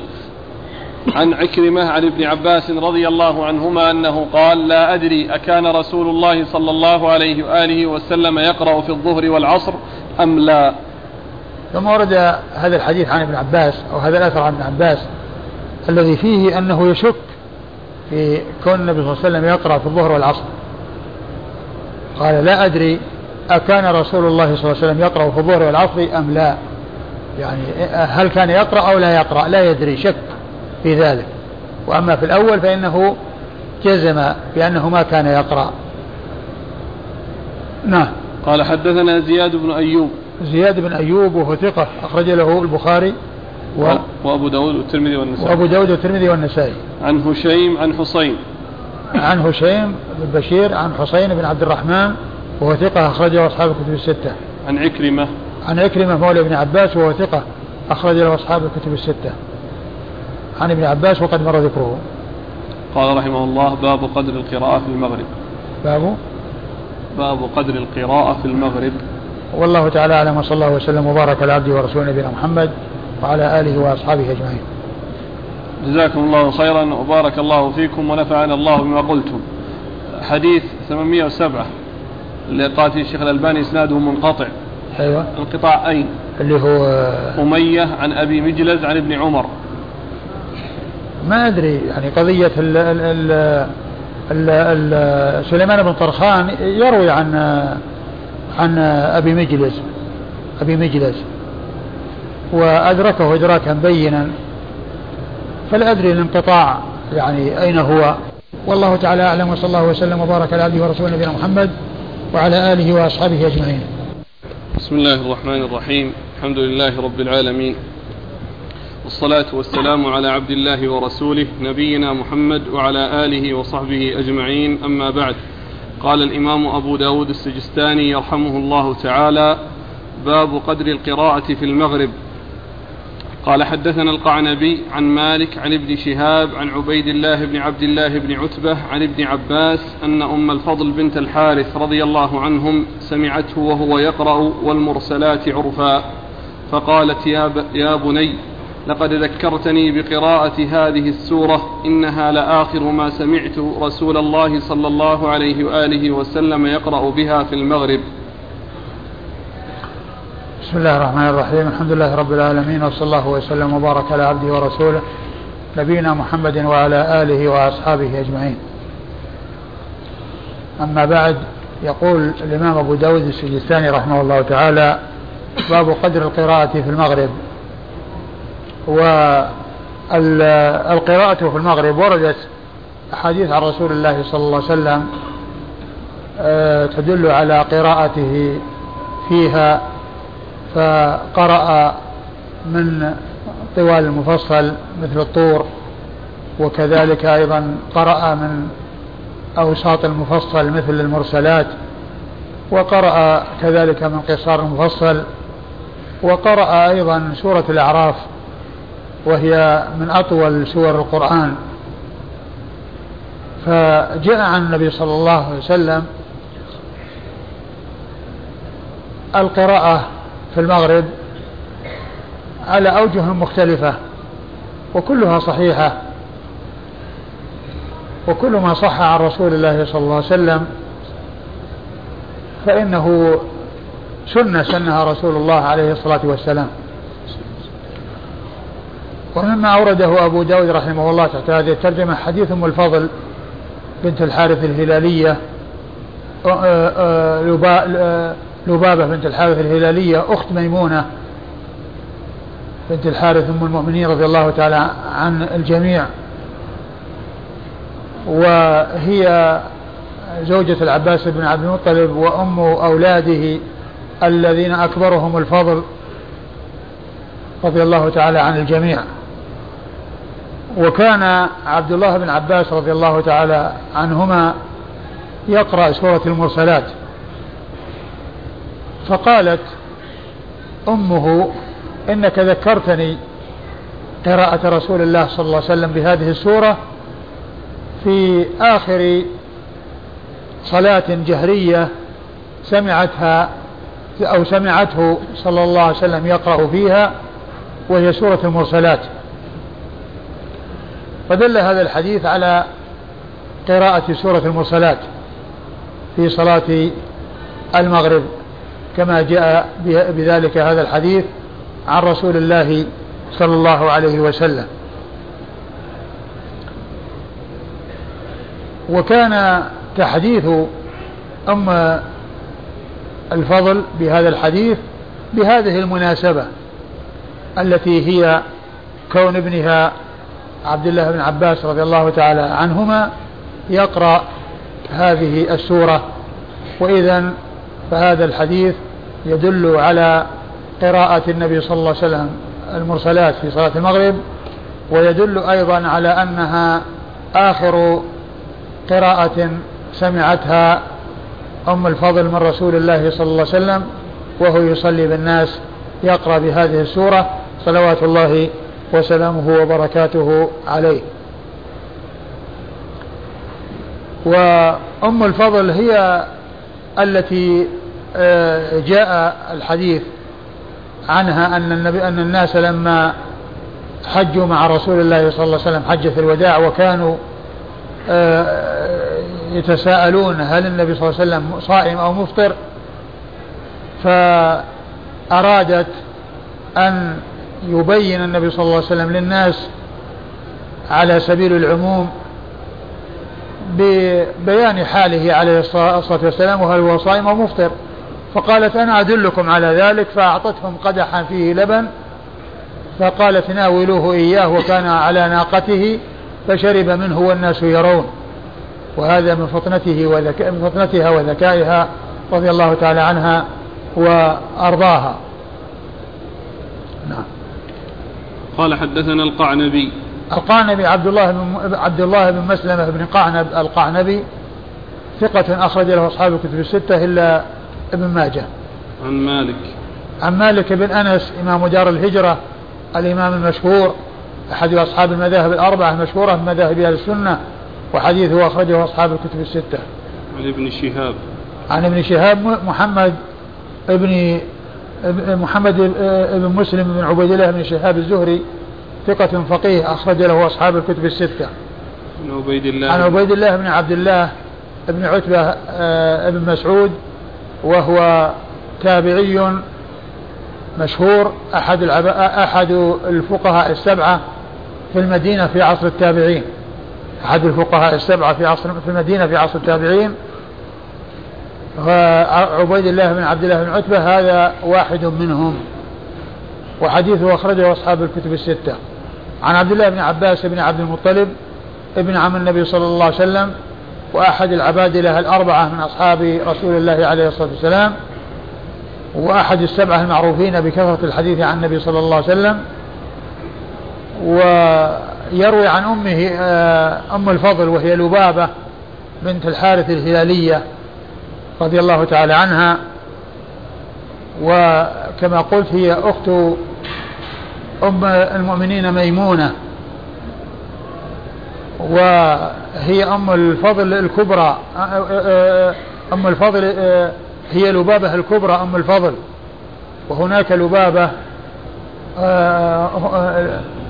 عن عكرمة عن ابن عباس رضي الله عنهما أنه قال لا أدري أكان رسول الله صلى الله عليه وآله وسلم يقرأ في الظهر والعصر أم لا؟ ثم ورد هذا الحديث عن ابن عباس أو هذا الأثر عن ابن عباس الذي فيه أنه يشك في كون النبي صلى الله عليه وسلم يقرأ في الظهر والعصر. قال لا أدري أكان رسول الله صلى الله عليه وسلم يقرأ في الظهر والعصر أم لا؟ يعني هل كان يقرأ أو لا يقرأ؟ لا يدري شك في ذلك. وأما في الأول فإنه جزم بأنه ما كان يقرأ. نعم. قال حدثنا زياد بن أيوب. زياد بن أيوب وهو ثقة أخرج له البخاري و... وأبو داود والترمذي والنسائي. وأبو داود والترمذي والنسائي. عن هشيم عن حسين عن هشيم بن بشير عن حسين بن عبد الرحمن وهو ثقة أخرجه أصحاب الكتب الستة. عن عكرمة. عن عكرمة مولى ابن عباس وهو ثقة أخرج له أصحاب الكتب الستة. عن ابن عباس وقد مر ذكره. قال رحمه الله باب قدر القراءة في المغرب. باب؟ باب قدر القراءة في المغرب. والله تعالى أعلم وصلى الله وسلم وبارك على عبده ورسوله نبينا محمد وعلى آله وأصحابه أجمعين. جزاكم الله خيرا وبارك الله فيكم ونفعنا الله بما قلتم. حديث 807 اللي قال فيه الشيخ الألباني إسناده منقطع. أيوة. انقطاع أين؟ اللي هو أمية عن أبي مجلز عن ابن عمر. ما أدري يعني قضية ال ال ال ال سليمان بن طرخان يروي عن عن أبي مجلس أبي مجلس وأدركه إدراكا بينا. فلا أدري الانقطاع يعني أين هو. والله تعالى أعلم وصلى الله وسلم وبارك على عبده ورسوله نبينا محمد. وعلى آله وأصحابه أجمعين. بسم الله الرحمن الرحيم. الحمد لله رب العالمين. والصلاة والسلام على عبد الله ورسوله نبينا محمد وعلى آله وصحبه أجمعين. أما بعد قال الإمام أبو داود السجستاني يرحمه الله تعالى باب قدر القراءة في المغرب. قال حدثنا القعنبي عن مالك عن ابن شهاب عن عبيد الله بن عبد الله بن عتبة عن ابن عباس أن أم الفضل بنت الحارث رضي الله عنهم سمعته وهو يقرأ والمرسلات عرفا فقالت يا, ب يا بني لقد ذكرتني بقراءة هذه السورة إنها لآخر ما سمعت رسول الله صلى الله عليه وآله وسلم يقرأ بها في المغرب. بسم الله الرحمن الرحيم. الحمد لله رب العالمين وصلى الله وسلم وبارك على عبده ورسوله نبينا محمد وعلى آله وأصحابه أجمعين. أما بعد يقول الإمام أبو داود السجستاني رحمه الله تعالى باب قدر القراءة في المغرب. والقراءة في المغرب وردت أحاديث عن رسول الله صلى الله عليه وسلم آه، تدل على قراءته فيها فقرأ من طوال المفصل مثل الطور وكذلك أيضا قرأ من أوساط المفصل مثل المرسلات وقرأ كذلك من قصار المفصل وقرأ أيضا سورة الأعراف وهي من أطول سور القرآن. فجاء عن النبي صلى الله عليه وسلم القراءة في المغرب على أوجه مختلفة وكلها صحيحة وكل ما صح عن رسول الله صلى الله عليه وسلم فإنه سنة سنها رسول الله عليه الصلاة والسلام. ومما أورده أبو داود رحمه الله تحت هذه الترجمة حديث أم الفضل بنت الحارث الهلالية لبابة بنت الحارث الهلالية أخت ميمونة بنت الحارث أم المؤمنين رضي الله تعالى عن الجميع. وهي زوجة العباس بن عبد المطلب وأم أولاده الذين أكبرهم الفضل رضي الله تعالى عن الجميع. وكان عبد الله بن عباس رضي الله تعالى عنهما يقرأ سورة المرسلات. فقالت أمه إنك ذكرتني قراءة رسول الله صلى الله عليه وسلم بهذه السورة في آخر صلاة جهرية سمعتها أو سمعته صلى الله عليه وسلم يقرأ فيها وهي سورة المرسلات. فدل هذا الحديث على قراءة سورة المرسلات في صلاة المغرب. كما جاء بذلك هذا الحديث عن رسول الله صلى الله عليه وسلم. وكان تحديث أم الفضل بهذا الحديث بهذه المناسبة التي هي كون ابنها عبد الله بن عباس رضي الله تعالى عنهما يقرأ هذه السورة. وإذا فهذا الحديث يدل على قراءة النبي صلى الله عليه وسلم المرسلات في صلاة المغرب ويدل أيضا على أنها آخر قراءة سمعتها أم الفضل من رسول الله صلى الله عليه وسلم وهو يصلي بالناس يقرأ بهذه السورة صلوات الله وسلامه وبركاته عليه. وأم الفضل هي التي جاء الحديث عنها أن النبي أن الناس لما حجوا مع رسول الله صلى الله عليه وسلم حجة الوداع وكانوا آه، يتساءلون هل النبي صلى الله عليه وسلم صائم أو مفطر فأرادت أن يبين النبي صلى الله عليه وسلم للناس على سبيل العموم ببيان حاله عليه الصلاة والسلام وهل هو صائم أو مفطر. فقالت أنا أدلكم على ذلك فأعطتهم قدحا فيه لبن فقالت ناولوه إياه وكان على ناقته فشرب منه والناس يرون وهذا من فطنته وذكاء من فطنتها وذكائها رضي الله تعالى عنها وأرضاها. نعم. قال حدثنا القعنبي. القعنبي عبد الله بن عبد الله بن مسلمة بن قعنب القعنبي ثقة أخرج له أصحاب الكتب الستة إلا ابن ماجه. عن مالك. عن مالك بن أنس إمام دار الهجرة الإمام المشهور أحد أصحاب المذاهب الأربعة المشهورة من مذاهب أهل السنة وحديثه أخرجه أصحاب الكتب الستة. عن ابن شهاب. عن ابن شهاب محمد ابن محمد بن مسلم بن عبيد الله بن شهاب الزهري ثقة فقيه أخرج له أصحاب الكتب الستة. عن عبيد الله عن عبيد الله بن عبد الله بن عتبة آه، بن مسعود وهو تابعي مشهور أحد أحد الفقهاء السبعة في المدينة في عصر التابعين. أحد الفقهاء السبعة في عصر في المدينة في عصر التابعين. وعبيد الله بن عبد الله بن عتبة هذا واحد منهم. وحديثه أخرجه أصحاب الكتب الستة. عن عبد الله بن عباس بن عبد المطلب ابن عم النبي صلى الله عليه وسلم وأحد العبادلة الأربعة من أصحاب رسول الله عليه الصلاة والسلام وأحد السبعة المعروفين بكثرة الحديث عن النبي صلى الله عليه وسلم. ويروي عن أمه آه، أم الفضل وهي لبابة بنت الحارث الهلالية رضي الله تعالى عنها. وكما قلت هي أخت أم المؤمنين ميمونة. وهي أم الفضل الكبرى أم الفضل هي لبابة الكبرى أم الفضل. وهناك لبابة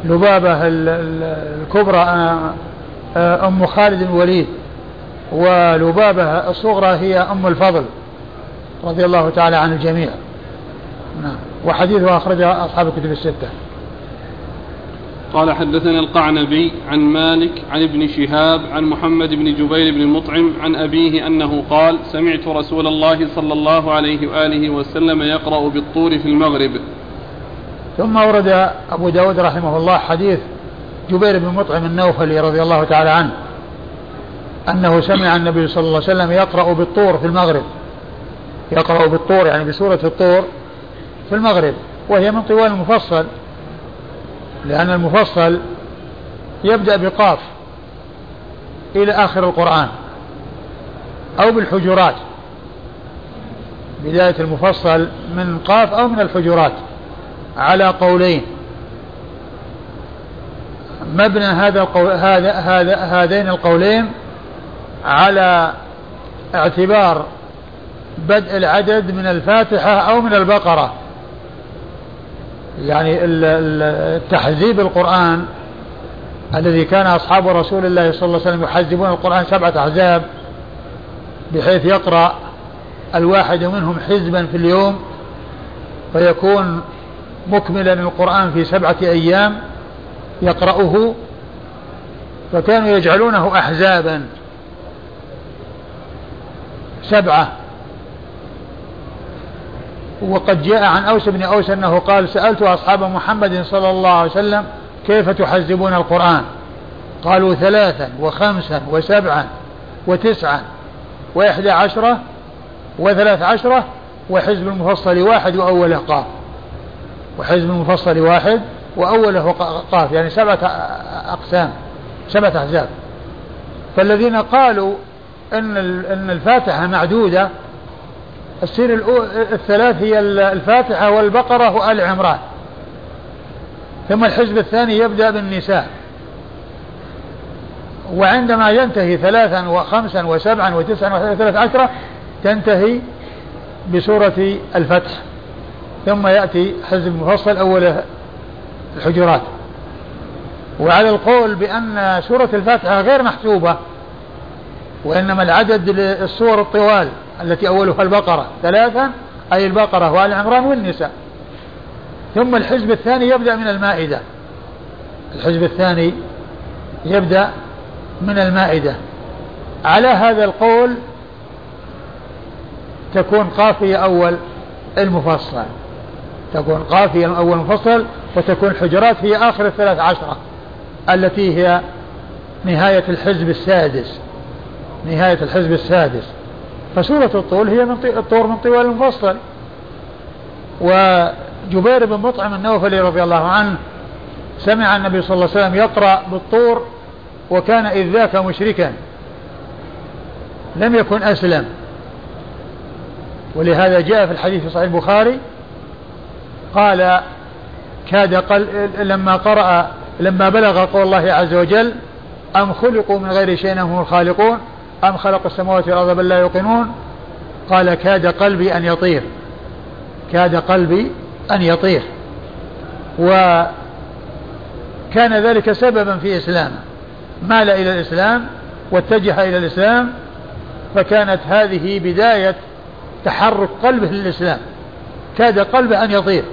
لبابة الكبرى أم خالد الوليد. ولبابة الصغرى هي أم الفضل رضي الله تعالى عن الجميع. نعم. وحديثها أخرجها أصحاب الكتب الستة. قال حدثنا القعنبي عن مالك عن ابن شهاب عن محمد بن جبير بن مطعم عن أبيه أنه قال سمعت رسول الله صلى الله عليه وآله وسلم يقرأ بالطور في المغرب. ثم ورد أبو داود رحمه الله حديث جبير بن مطعم النوفلي رضي الله تعالى عنه أنه سمع النبي صلى الله عليه وسلم يقرأ بالطور في المغرب. يقرأ بالطور يعني بسورة الطور في المغرب وهي من طوال المفصل. لأن المفصل يبدأ بقاف إلى آخر القرآن أو بالحجرات. بداية المفصل من قاف أو من الحجرات على قولين. مبنى هذا القول هذا هذا هذين القولين على اعتبار بدء العدد من الفاتحة أو من البقرة. يعني تحزيب القرآن الذي كان أصحاب رسول الله صلى الله عليه وسلم يحزبون القرآن سبعة أحزاب بحيث يقرأ الواحد منهم حزبا في اليوم فيكون مكملا القرآن في سبعة أيام يقرأه فكانوا يجعلونه أحزابا. سبعة. وقد جاء عن أوس بن أوس أنه قال سألت أصحاب محمد صلى الله عليه وسلم كيف تحزبون القرآن؟ قالوا ثلاثا وخمسا وسبعا وتسعا وإحدى عشرة وثلاث عشرة وحزب المفصل واحد وأوله قاف. وحزب المفصل واحد وأوله قاف يعني سبعة أقسام سبعة أحزاب. فالذين قالوا أن أن الفاتحة معدودة السير الثلاث هي الفاتحة والبقرة وآل عمران. ثم الحزب الثاني يبدأ بالنساء. وعندما ينتهي ثلاثا وخمسا وسبعا وتسعا وثلاث عشرة تنتهي بسورة الفتح. ثم يأتي حزب مفصل أول الحجرات. وعلى القول بأن سورة الفاتحة غير محسوبة وإنما العدد للسور الطوال. التي أولها البقرة ثلاثا أي البقرة وآل عمران والنساء. ثم الحزب الثاني يبدأ من المائدة. الحزب الثاني يبدأ من المائدة. على هذا القول تكون قافية أول المفصل. تكون قافية أول مفصل وتكون الحجرات هي آخر الثلاث عشرة التي هي نهاية الحزب السادس. نهاية الحزب السادس. فسورة الطول هي من الطور من طوال المفصل وجبير بن مطعم النوفلي رضي الله عنه سمع النبي صلى الله عليه وسلم يقرأ بالطور وكان إذ ذاك مشركا. لم يكن أسلم. ولهذا جاء في الحديث في صحيح البخاري قال كاد قل لما قرأ لما بلغ قول الله عز وجل أم خلقوا من غير شيء هم الخالقون؟ أم خلقوا السماوات والأرض بل لا يوقنون؟ قال كاد قلبي أن يطير. كاد قلبي أن يطير. وكان ذلك سببا في إسلامه. مال إلى الإسلام واتجه إلى الإسلام فكانت هذه بداية تحرك قلبه للإسلام. كاد قلبه أن يطير.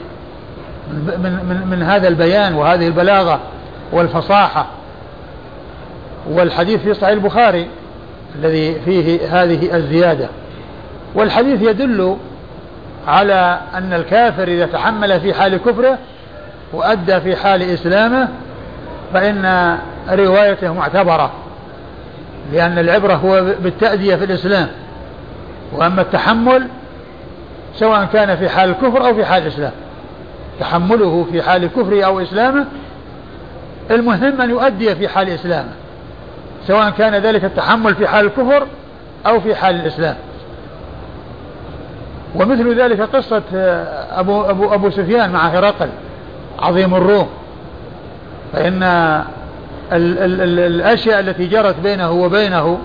من, من, من هذا البيان وهذه البلاغة والفصاحة. والحديث في صحيح البخاري. الذي فيه هذه الزيادة. والحديث يدل على أن الكافر إذا تحمل في حال كفره وأدى في حال إسلامه فإن روايته معتبرة لأن العبرة هو بالتأدية في الإسلام. وأما التحمل سواء كان في حال الكفر أو في حال الإسلام تحمله في حال كفره أو إسلامه المهم أن يؤدي في حال إسلامه. سواء كان ذلك التحمل في حال الكفر أو في حال الإسلام. ومثل ذلك قصة أبو, أبو, أبو سفيان مع هرقل عظيم الروم. فإن ال ال ال الأشياء التي جرت بينه وبينه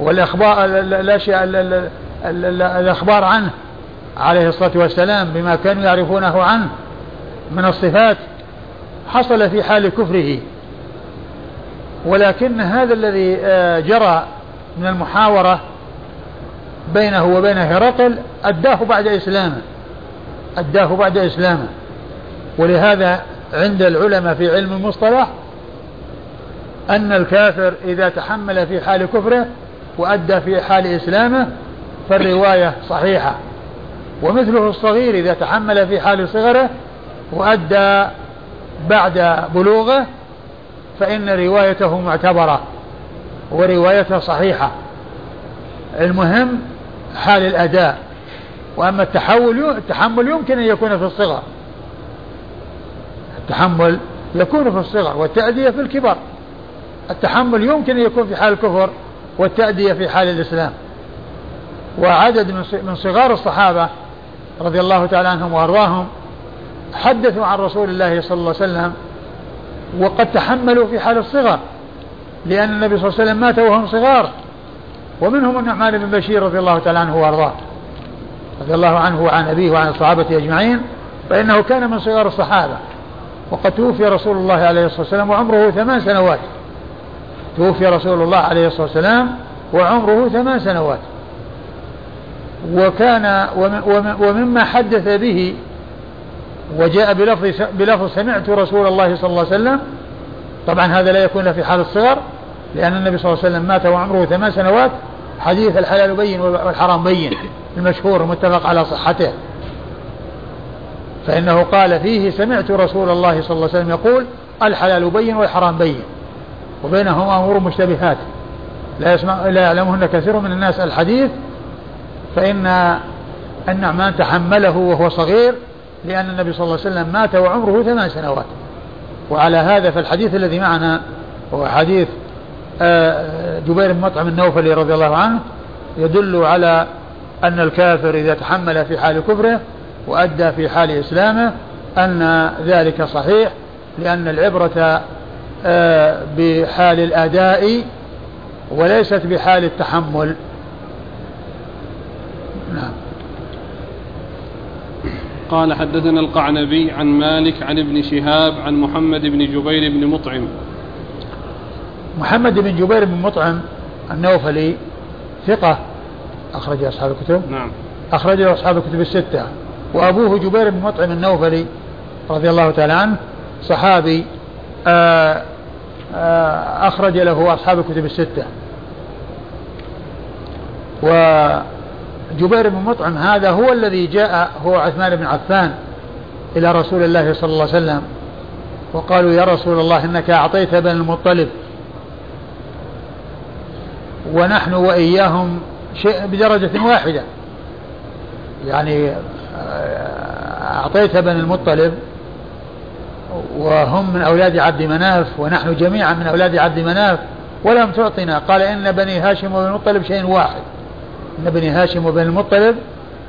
والأخبار الأشياء الأخبار عنه عليه الصلاة والسلام بما كانوا يعرفونه عنه من الصفات حصل في حال كفره. ولكن هذا الذي آه، جرى من المحاورة بينه وبين هرقل أداه بعد إسلامه أداه بعد إسلامه. ولهذا عند العلماء في علم المصطلح أن الكافر إذا تحمل في حال كفره وأدى في حال إسلامه فالرواية صحيحة. ومثله الصغير إذا تحمل في حال صغره وأدى بعد بلوغه فإن روايته معتبرة وروايته صحيحة. المهم حال الأداء. وأما التحول التحمل يمكن أن يكون في الصغر. التحمل يكون في الصغر والتأدية في الكبر التحمل يمكن أن يكون في حال الكفر والتأدية في حال الإسلام. وعدد من صغار الصحابة رضي الله تعالى عنهم وأرضاهم حدثوا عن رسول الله صلى الله عليه وسلم وقد تحملوا في حال الصغر لأن النبي صلى الله عليه وسلم مات وهم صغار. ومنهم النعمان بن بشير رضي الله تعالى عنه وأرضاه رضي الله عنه وعن أبيه وعن الصحابة أجمعين فإنه كان من صغار الصحابة. وقد توفي رسول الله عليه الصلاة والسلام وعمره ثمان سنوات. توفي رسول الله عليه الصلاة والسلام وعمره ثمان سنوات. وكان ومما حدث به وجاء بلفظ بلفظ سمعت رسول الله صلى الله عليه وسلم. طبعا هذا لا يكون في حال الصغر لأن النبي صلى الله عليه وسلم مات وعمره ثمان سنوات. حديث الحلال بين والحرام بين المشهور المتفق على صحته. فإنه قال فيه سمعت رسول الله صلى الله عليه وسلم يقول الحلال بين والحرام بين. وبينهما أمور مشتبهات. لا يسمع لا يعلمهن كثير من الناس الحديث فإن النعمان تحمله وهو صغير لأن النبي صلى الله عليه وسلم مات وعمره ثمان سنوات. وعلى هذا فالحديث الذي معنا هو حديث آه، جبير بن مطعم النوفلي رضي الله عنه يدل على أن الكافر إذا تحمل في حال كفره وأدى في حال إسلامه أن ذلك صحيح لأن العبرة آه، بحال الأداء وليست بحال التحمل. نعم. قال حدثنا القعنبي عن مالك عن ابن شهاب عن محمد بن جبير بن مطعم. محمد بن جبير بن مطعم النوفلي ثقة أخرج أصحاب الكتب. نعم. أخرج أصحاب الكتب الستة. وأبوه جبير بن مطعم النوفلي رضي الله تعالى عنه صحابي آآ آه، آآ آه، أخرج له أصحاب الكتب الستة. وجبير بن مطعم هذا هو الذي جاء هو عثمان بن عفان إلى رسول الله صلى الله عليه وسلم وقالوا يا رسول الله إنك أعطيت بن المطلب ونحن وإياهم شيء بدرجة واحدة. يعني آه، أعطيت بني المطلب وهم من أولاد عبد مناف ونحن جميعا من أولاد عبد مناف ولم تعطنا. قال إن بني هاشم وبني المطلب شيء واحد. إن بني هاشم وبني المطلب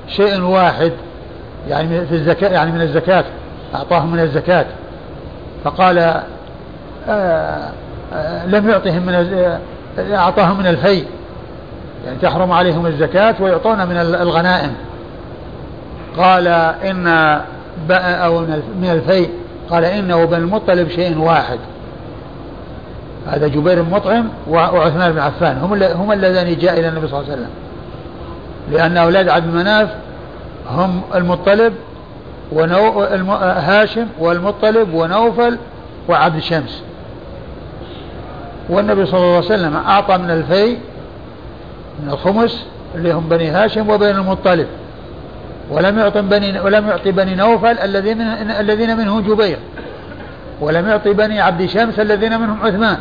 شيء واحد يعني في الزكاة يعني من الزكاة أعطاهم من الزكاة. فقال آآ آه، آآ آه، لم يعطهم من أعطاهم من الفي يعني تحرم عليهم الزكاة ويعطون من الغنائم. قال إن أو من الفي قال إنه بن المطلب شيء واحد. هذا جبير بن مطعم وعثمان بن عفان. هم هم اللذان جاء إلى النبي صلى الله عليه وسلم. لأن أولاد عبد مناف هم المطلب ونو هاشم والمطلب ونوفل وعبد شمس والنبي صلى الله عليه وسلم أعطى من الفي من الخمس اللي هم بني هاشم وبني المطلب. ولم يعط بني ولم يعطي بني نوفل الذين الذين منهم جبير. ولم يعطي بني عبد شمس الذين منهم عثمان.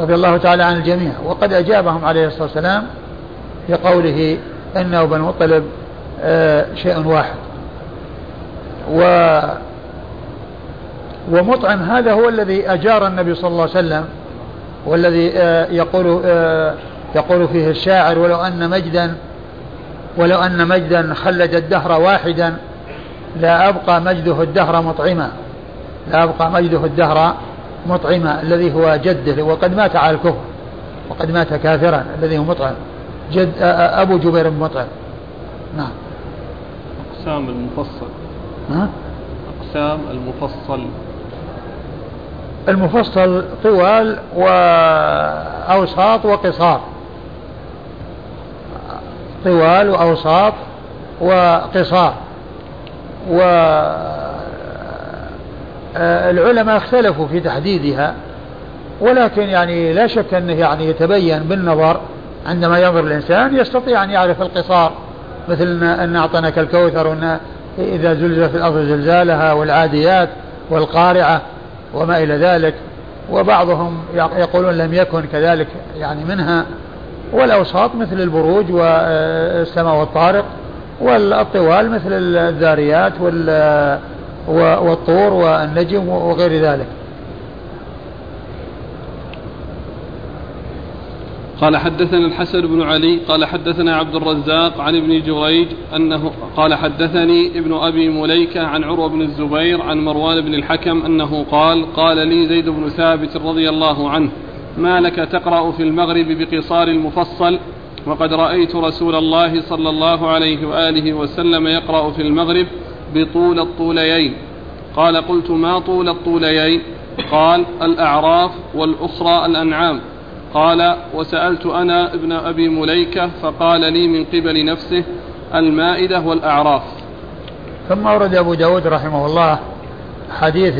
رضي الله تعالى عن الجميع. وقد أجابهم عليه الصلاة والسلام بقوله إنه بن المطلب آه شيء واحد. و ومطعم هذا هو الذي أجار النبي صلى الله عليه وسلم والذي آه يقول آه يقول فيه الشاعر ولو أن مجدا ولو أن مجدا خلد الدهر واحدا لا أبقى مجده الدهر مطعما لا أبقى مجده الدهر مطعما الذي هو جده وقد مات على الكفر وقد مات كافرا الذي هو مطعم. جد أبو جبير بن مطعم نعم. أقسام المفصل. ها؟ أقسام المفصل. المفصل طوال وأوساط وقصار. طوال وأوساط وقصار. و العلماء اختلفوا في تحديدها ولكن يعني لا شك أنه يعني يتبين بالنظر عندما ينظر الإنسان يستطيع أن يعرف القصار مثل أن اعطناك الكوثر وان إذا زلزلت الأرض زلزالها والعاديات والقارعة وما إلى ذلك وبعضهم يقولون لم يكن كذلك يعني منها والأوساط مثل البروج والسماء والطارق والطوال مثل الذاريات والطور والنجم وغير ذلك. قال حدثنا الحسن بن علي قال حدثنا عبد الرزاق عن ابن جريج أنه قال حدثني ابن أبي مليكة عن عروة بن الزبير عن مروان بن الحكم أنه قال قال لي زيد بن ثابت رضي الله عنه ما لك تقرأ في المغرب بقصار المفصل؟ وقد رأيت رسول الله صلى الله عليه وآله وسلم يقرأ في المغرب بطول الطوليين. قال قلت ما طول الطوليين؟ قال الأعراف والأخرى الأنعام. قال وسألت أنا ابن أبي مليكة فقال لي من قبل نفسه المائدة والأعراف. ثم أورد أبو داود رحمه الله حديث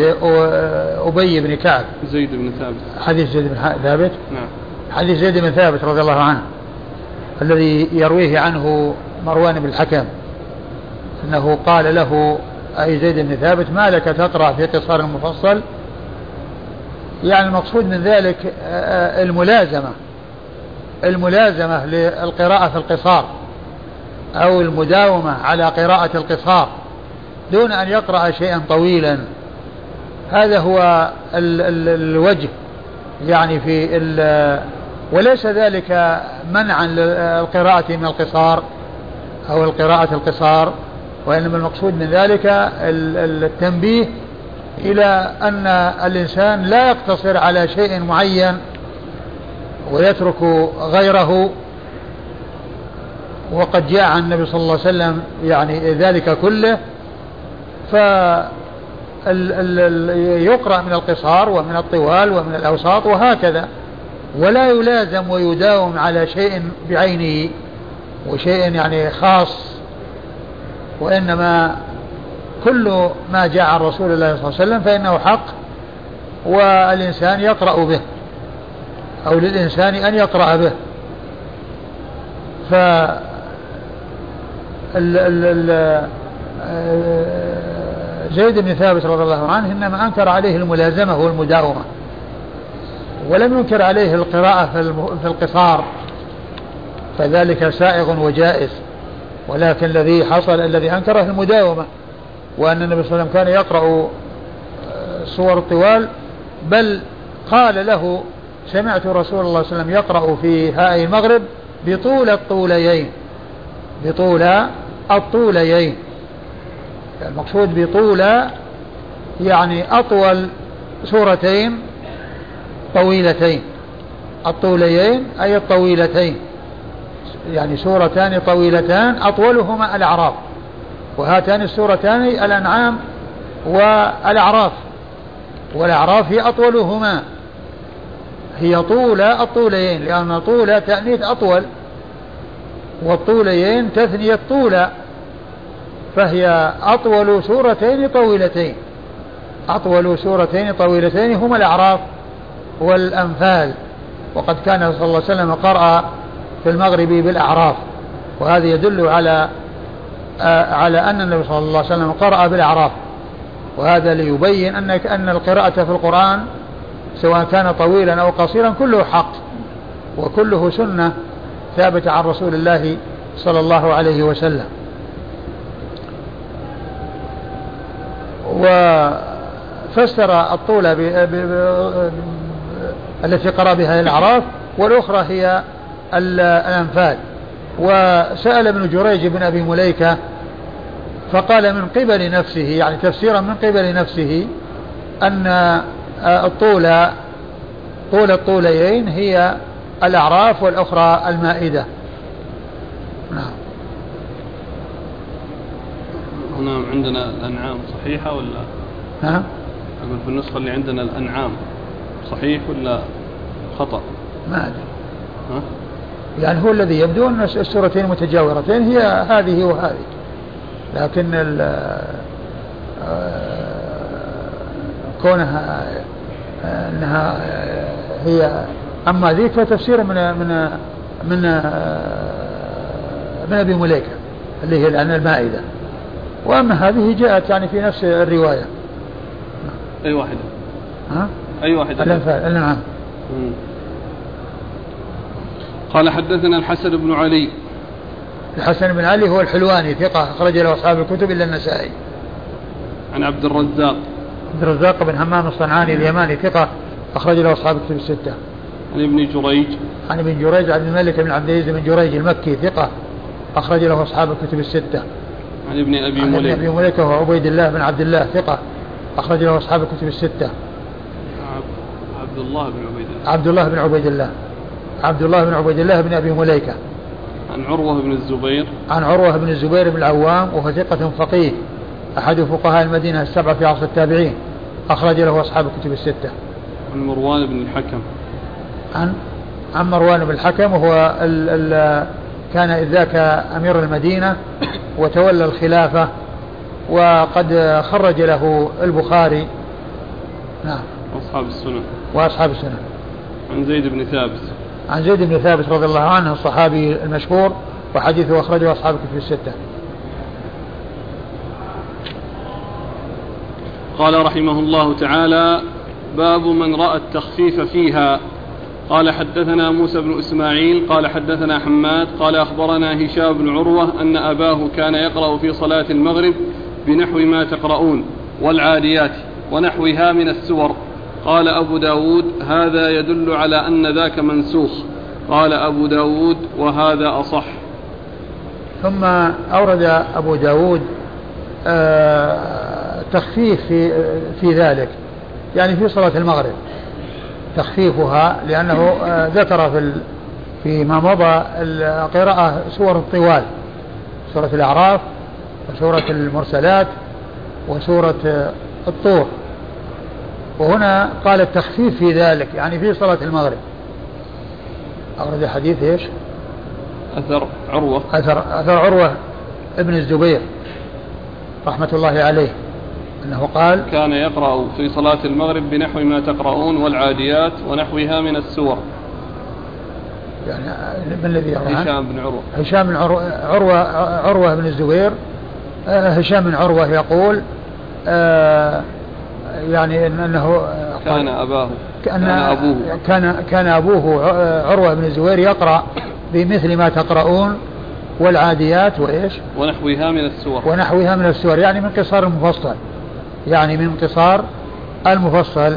أبي بن كعب. زيد بن ثابت. حديث زيد بن ثابت؟ نعم. حديث زيد بن ثابت رضي الله عنه الذي يرويه عنه مروان بن الحكم أنه قال له أي زيد بن ثابت ما لك تقرأ في قصار المفصل يعني المقصود من ذلك آه، الملازمة الملازمة للقراءة في القصار أو المداومة على قراءة القصار دون أن يقرأ شيئا طويلا. هذا هو ال ال الوجه يعني في وليس ذلك منعا للقراءة من القصار أو القراءة القصار وإنما المقصود من ذلك التنبيه إلى أن الإنسان لا يقتصر على شيء معين ويترك غيره. وقد جاء عن النبي صلى الله عليه وسلم يعني ذلك كله. ف يقرأ من القصار ومن الطوال ومن الأوساط وهكذا. ولا يلازم ويداوم على شيء بعينه. وشيء يعني خاص. وإنما كل ما جاء عن رسول الله صلى الله عليه وسلم فإنه حق والإنسان يقرأ به أو للإنسان أن يقرأ به. ف زيد بن ثابت رضي الله عنه إنما أنكر عليه الملازمة والمداومة ولم ينكر عليه القراءة في القصار فذلك سائغ وجائز ولكن الذي حصل الذي أنكره المداومة وأن النبي صلى الله عليه وسلم كان يقرأ صور الطوال بل قال له سمعت رسول الله صلى الله عليه وسلم يقرأ في هاء المغرب بطول الطوليين بطول الطوليين. المقصود بطول يعني أطول سورتين طويلتين. الطوليين أي الطويلتين يعني سورتان طويلتان أطولهما الأعراف وهاتان السورتان الأنعام والأعراف. والأعراف هي أطولهما. هي طول الطوليين لأن طول تأنيث أطول والطوليين تثنية طول فهي أطول سورتين طويلتين. أطول سورتين طويلتين هما الأعراف والأنفال. وقد كان صلى الله عليه وسلم قرأ في المغرب بالأعراف وهذا يدل على على أن النبي صلى الله عليه وسلم قرأ بالأعراف. وهذا ليبين أن أن القراءة في القرآن سواء كان طويلا أو قصيرا كله حق وكله سنة ثابتة عن رسول الله صلى الله عليه وسلم. وفسر الطول التي قرأ بها الأعراف والأخرى هي الأنفال. وسأل ابن جريج بن أبي مليكة فقال من قبل نفسه يعني تفسيرا من قبل نفسه أن الطول طول الطوليين هي الأعراف والأخرى المائدة. نعم. هنا عندنا الأنعام صحيحة ولا؟ نعم أقول في النسخة اللي عندنا الأنعام صحيح ولا خطأ؟ ما أدري. ها؟ يعني هو الذي يبدو أن السورتين متجاورتين هي هذه وهذه. لكن آه، كونها آه، إنها آه، هي أما ذيك فتفسير من من من من أبي مليكة اللي هي الآن المائدة. وأما هذه جاءت يعني في نفس الرواية. أي واحدة؟ ها؟ أي واحد الأنفال. نعم. قال حدثنا الحسن بن علي. الحسن بن علي هو الحلواني ثقة أخرج له أصحاب الكتب إلا النسائي. عن عبد الرزاق. عبد الرزاق بن همام الصنعاني اليماني ثقة أخرج له أصحاب الكتب الستة. عن ابن جريج. عن ابن جريج عبد الملك بن عبد العزيز بن جريج المكي ثقة أخرج له أصحاب الكتب الستة. عن ابن أبي عن مليكة ابن أبي مليكة وهو عبيد الله بن عبد الله ثقة أخرج له أصحاب الكتب الستة. عبد الله بن عبيد الله. عبد الله بن عبيد الله. عبد الله بن عبيد الله بن أبي مليكة. عن عروة بن الزبير. عن عروة بن الزبير بن العوام وهو ثقة فقيه أحد فقهاء المدينة السبعة في عصر التابعين أخرج له أصحاب الكتب الستة. عن مروان بن الحكم. عن عن مروان بن الحكم وهو ال ال كان إذ ذاك أمير المدينة وتولى الخلافة وقد خرج له البخاري. نعم. أصحاب السنن وأصحاب السنن عن زيد بن ثابت. عن زيد بن ثابت رضي الله عنه الصحابي المشهور وحديثه أخرجه أصحاب الكتب الستة. قال رحمه الله تعالى باب من رأى التخفيف فيها. قال حدثنا موسى بن إسماعيل قال حدثنا حماد قال أخبرنا هشام بن عروة أن أباه كان يقرأ في صلاة المغرب بنحو ما تقرؤون والعاديات ونحوها من السور. قال أبو داود هذا يدل على أن ذاك منسوخ. قال أبو داود وهذا أصح. ثم أورد أبو داود آه، تخفيف في, في ذلك. يعني في صلاة المغرب. تخفيفها لأنه آه، ذكر في فيما مضى القراءة سور الطوال. سورة الأعراف وسورة المرسلات وسورة الطور. وهنا قال التخفيف في ذلك يعني في صلاة المغرب. أورد حديث إيش؟ أثر عروة. أثر, أثر عروة ابن الزبير رحمة الله عليه أنه قال كان يقرأ في صلاة المغرب بنحو ما تقرؤون والعاديات ونحوها من السور. يعني من الذي يروى هشام بن عروة. هشام بن عروة, عروة, عروة بن الزبير آه، هشام بن عروة يقول آه يعني إنه كان أباه كان أبوه. كان كان أبوه عروة بن الزبير يقرأ بمثل ما تقرؤون والعاديات وإيش؟ ونحوها من السور. ونحوها من السور يعني من قصار المفصل يعني من قصار المفصل.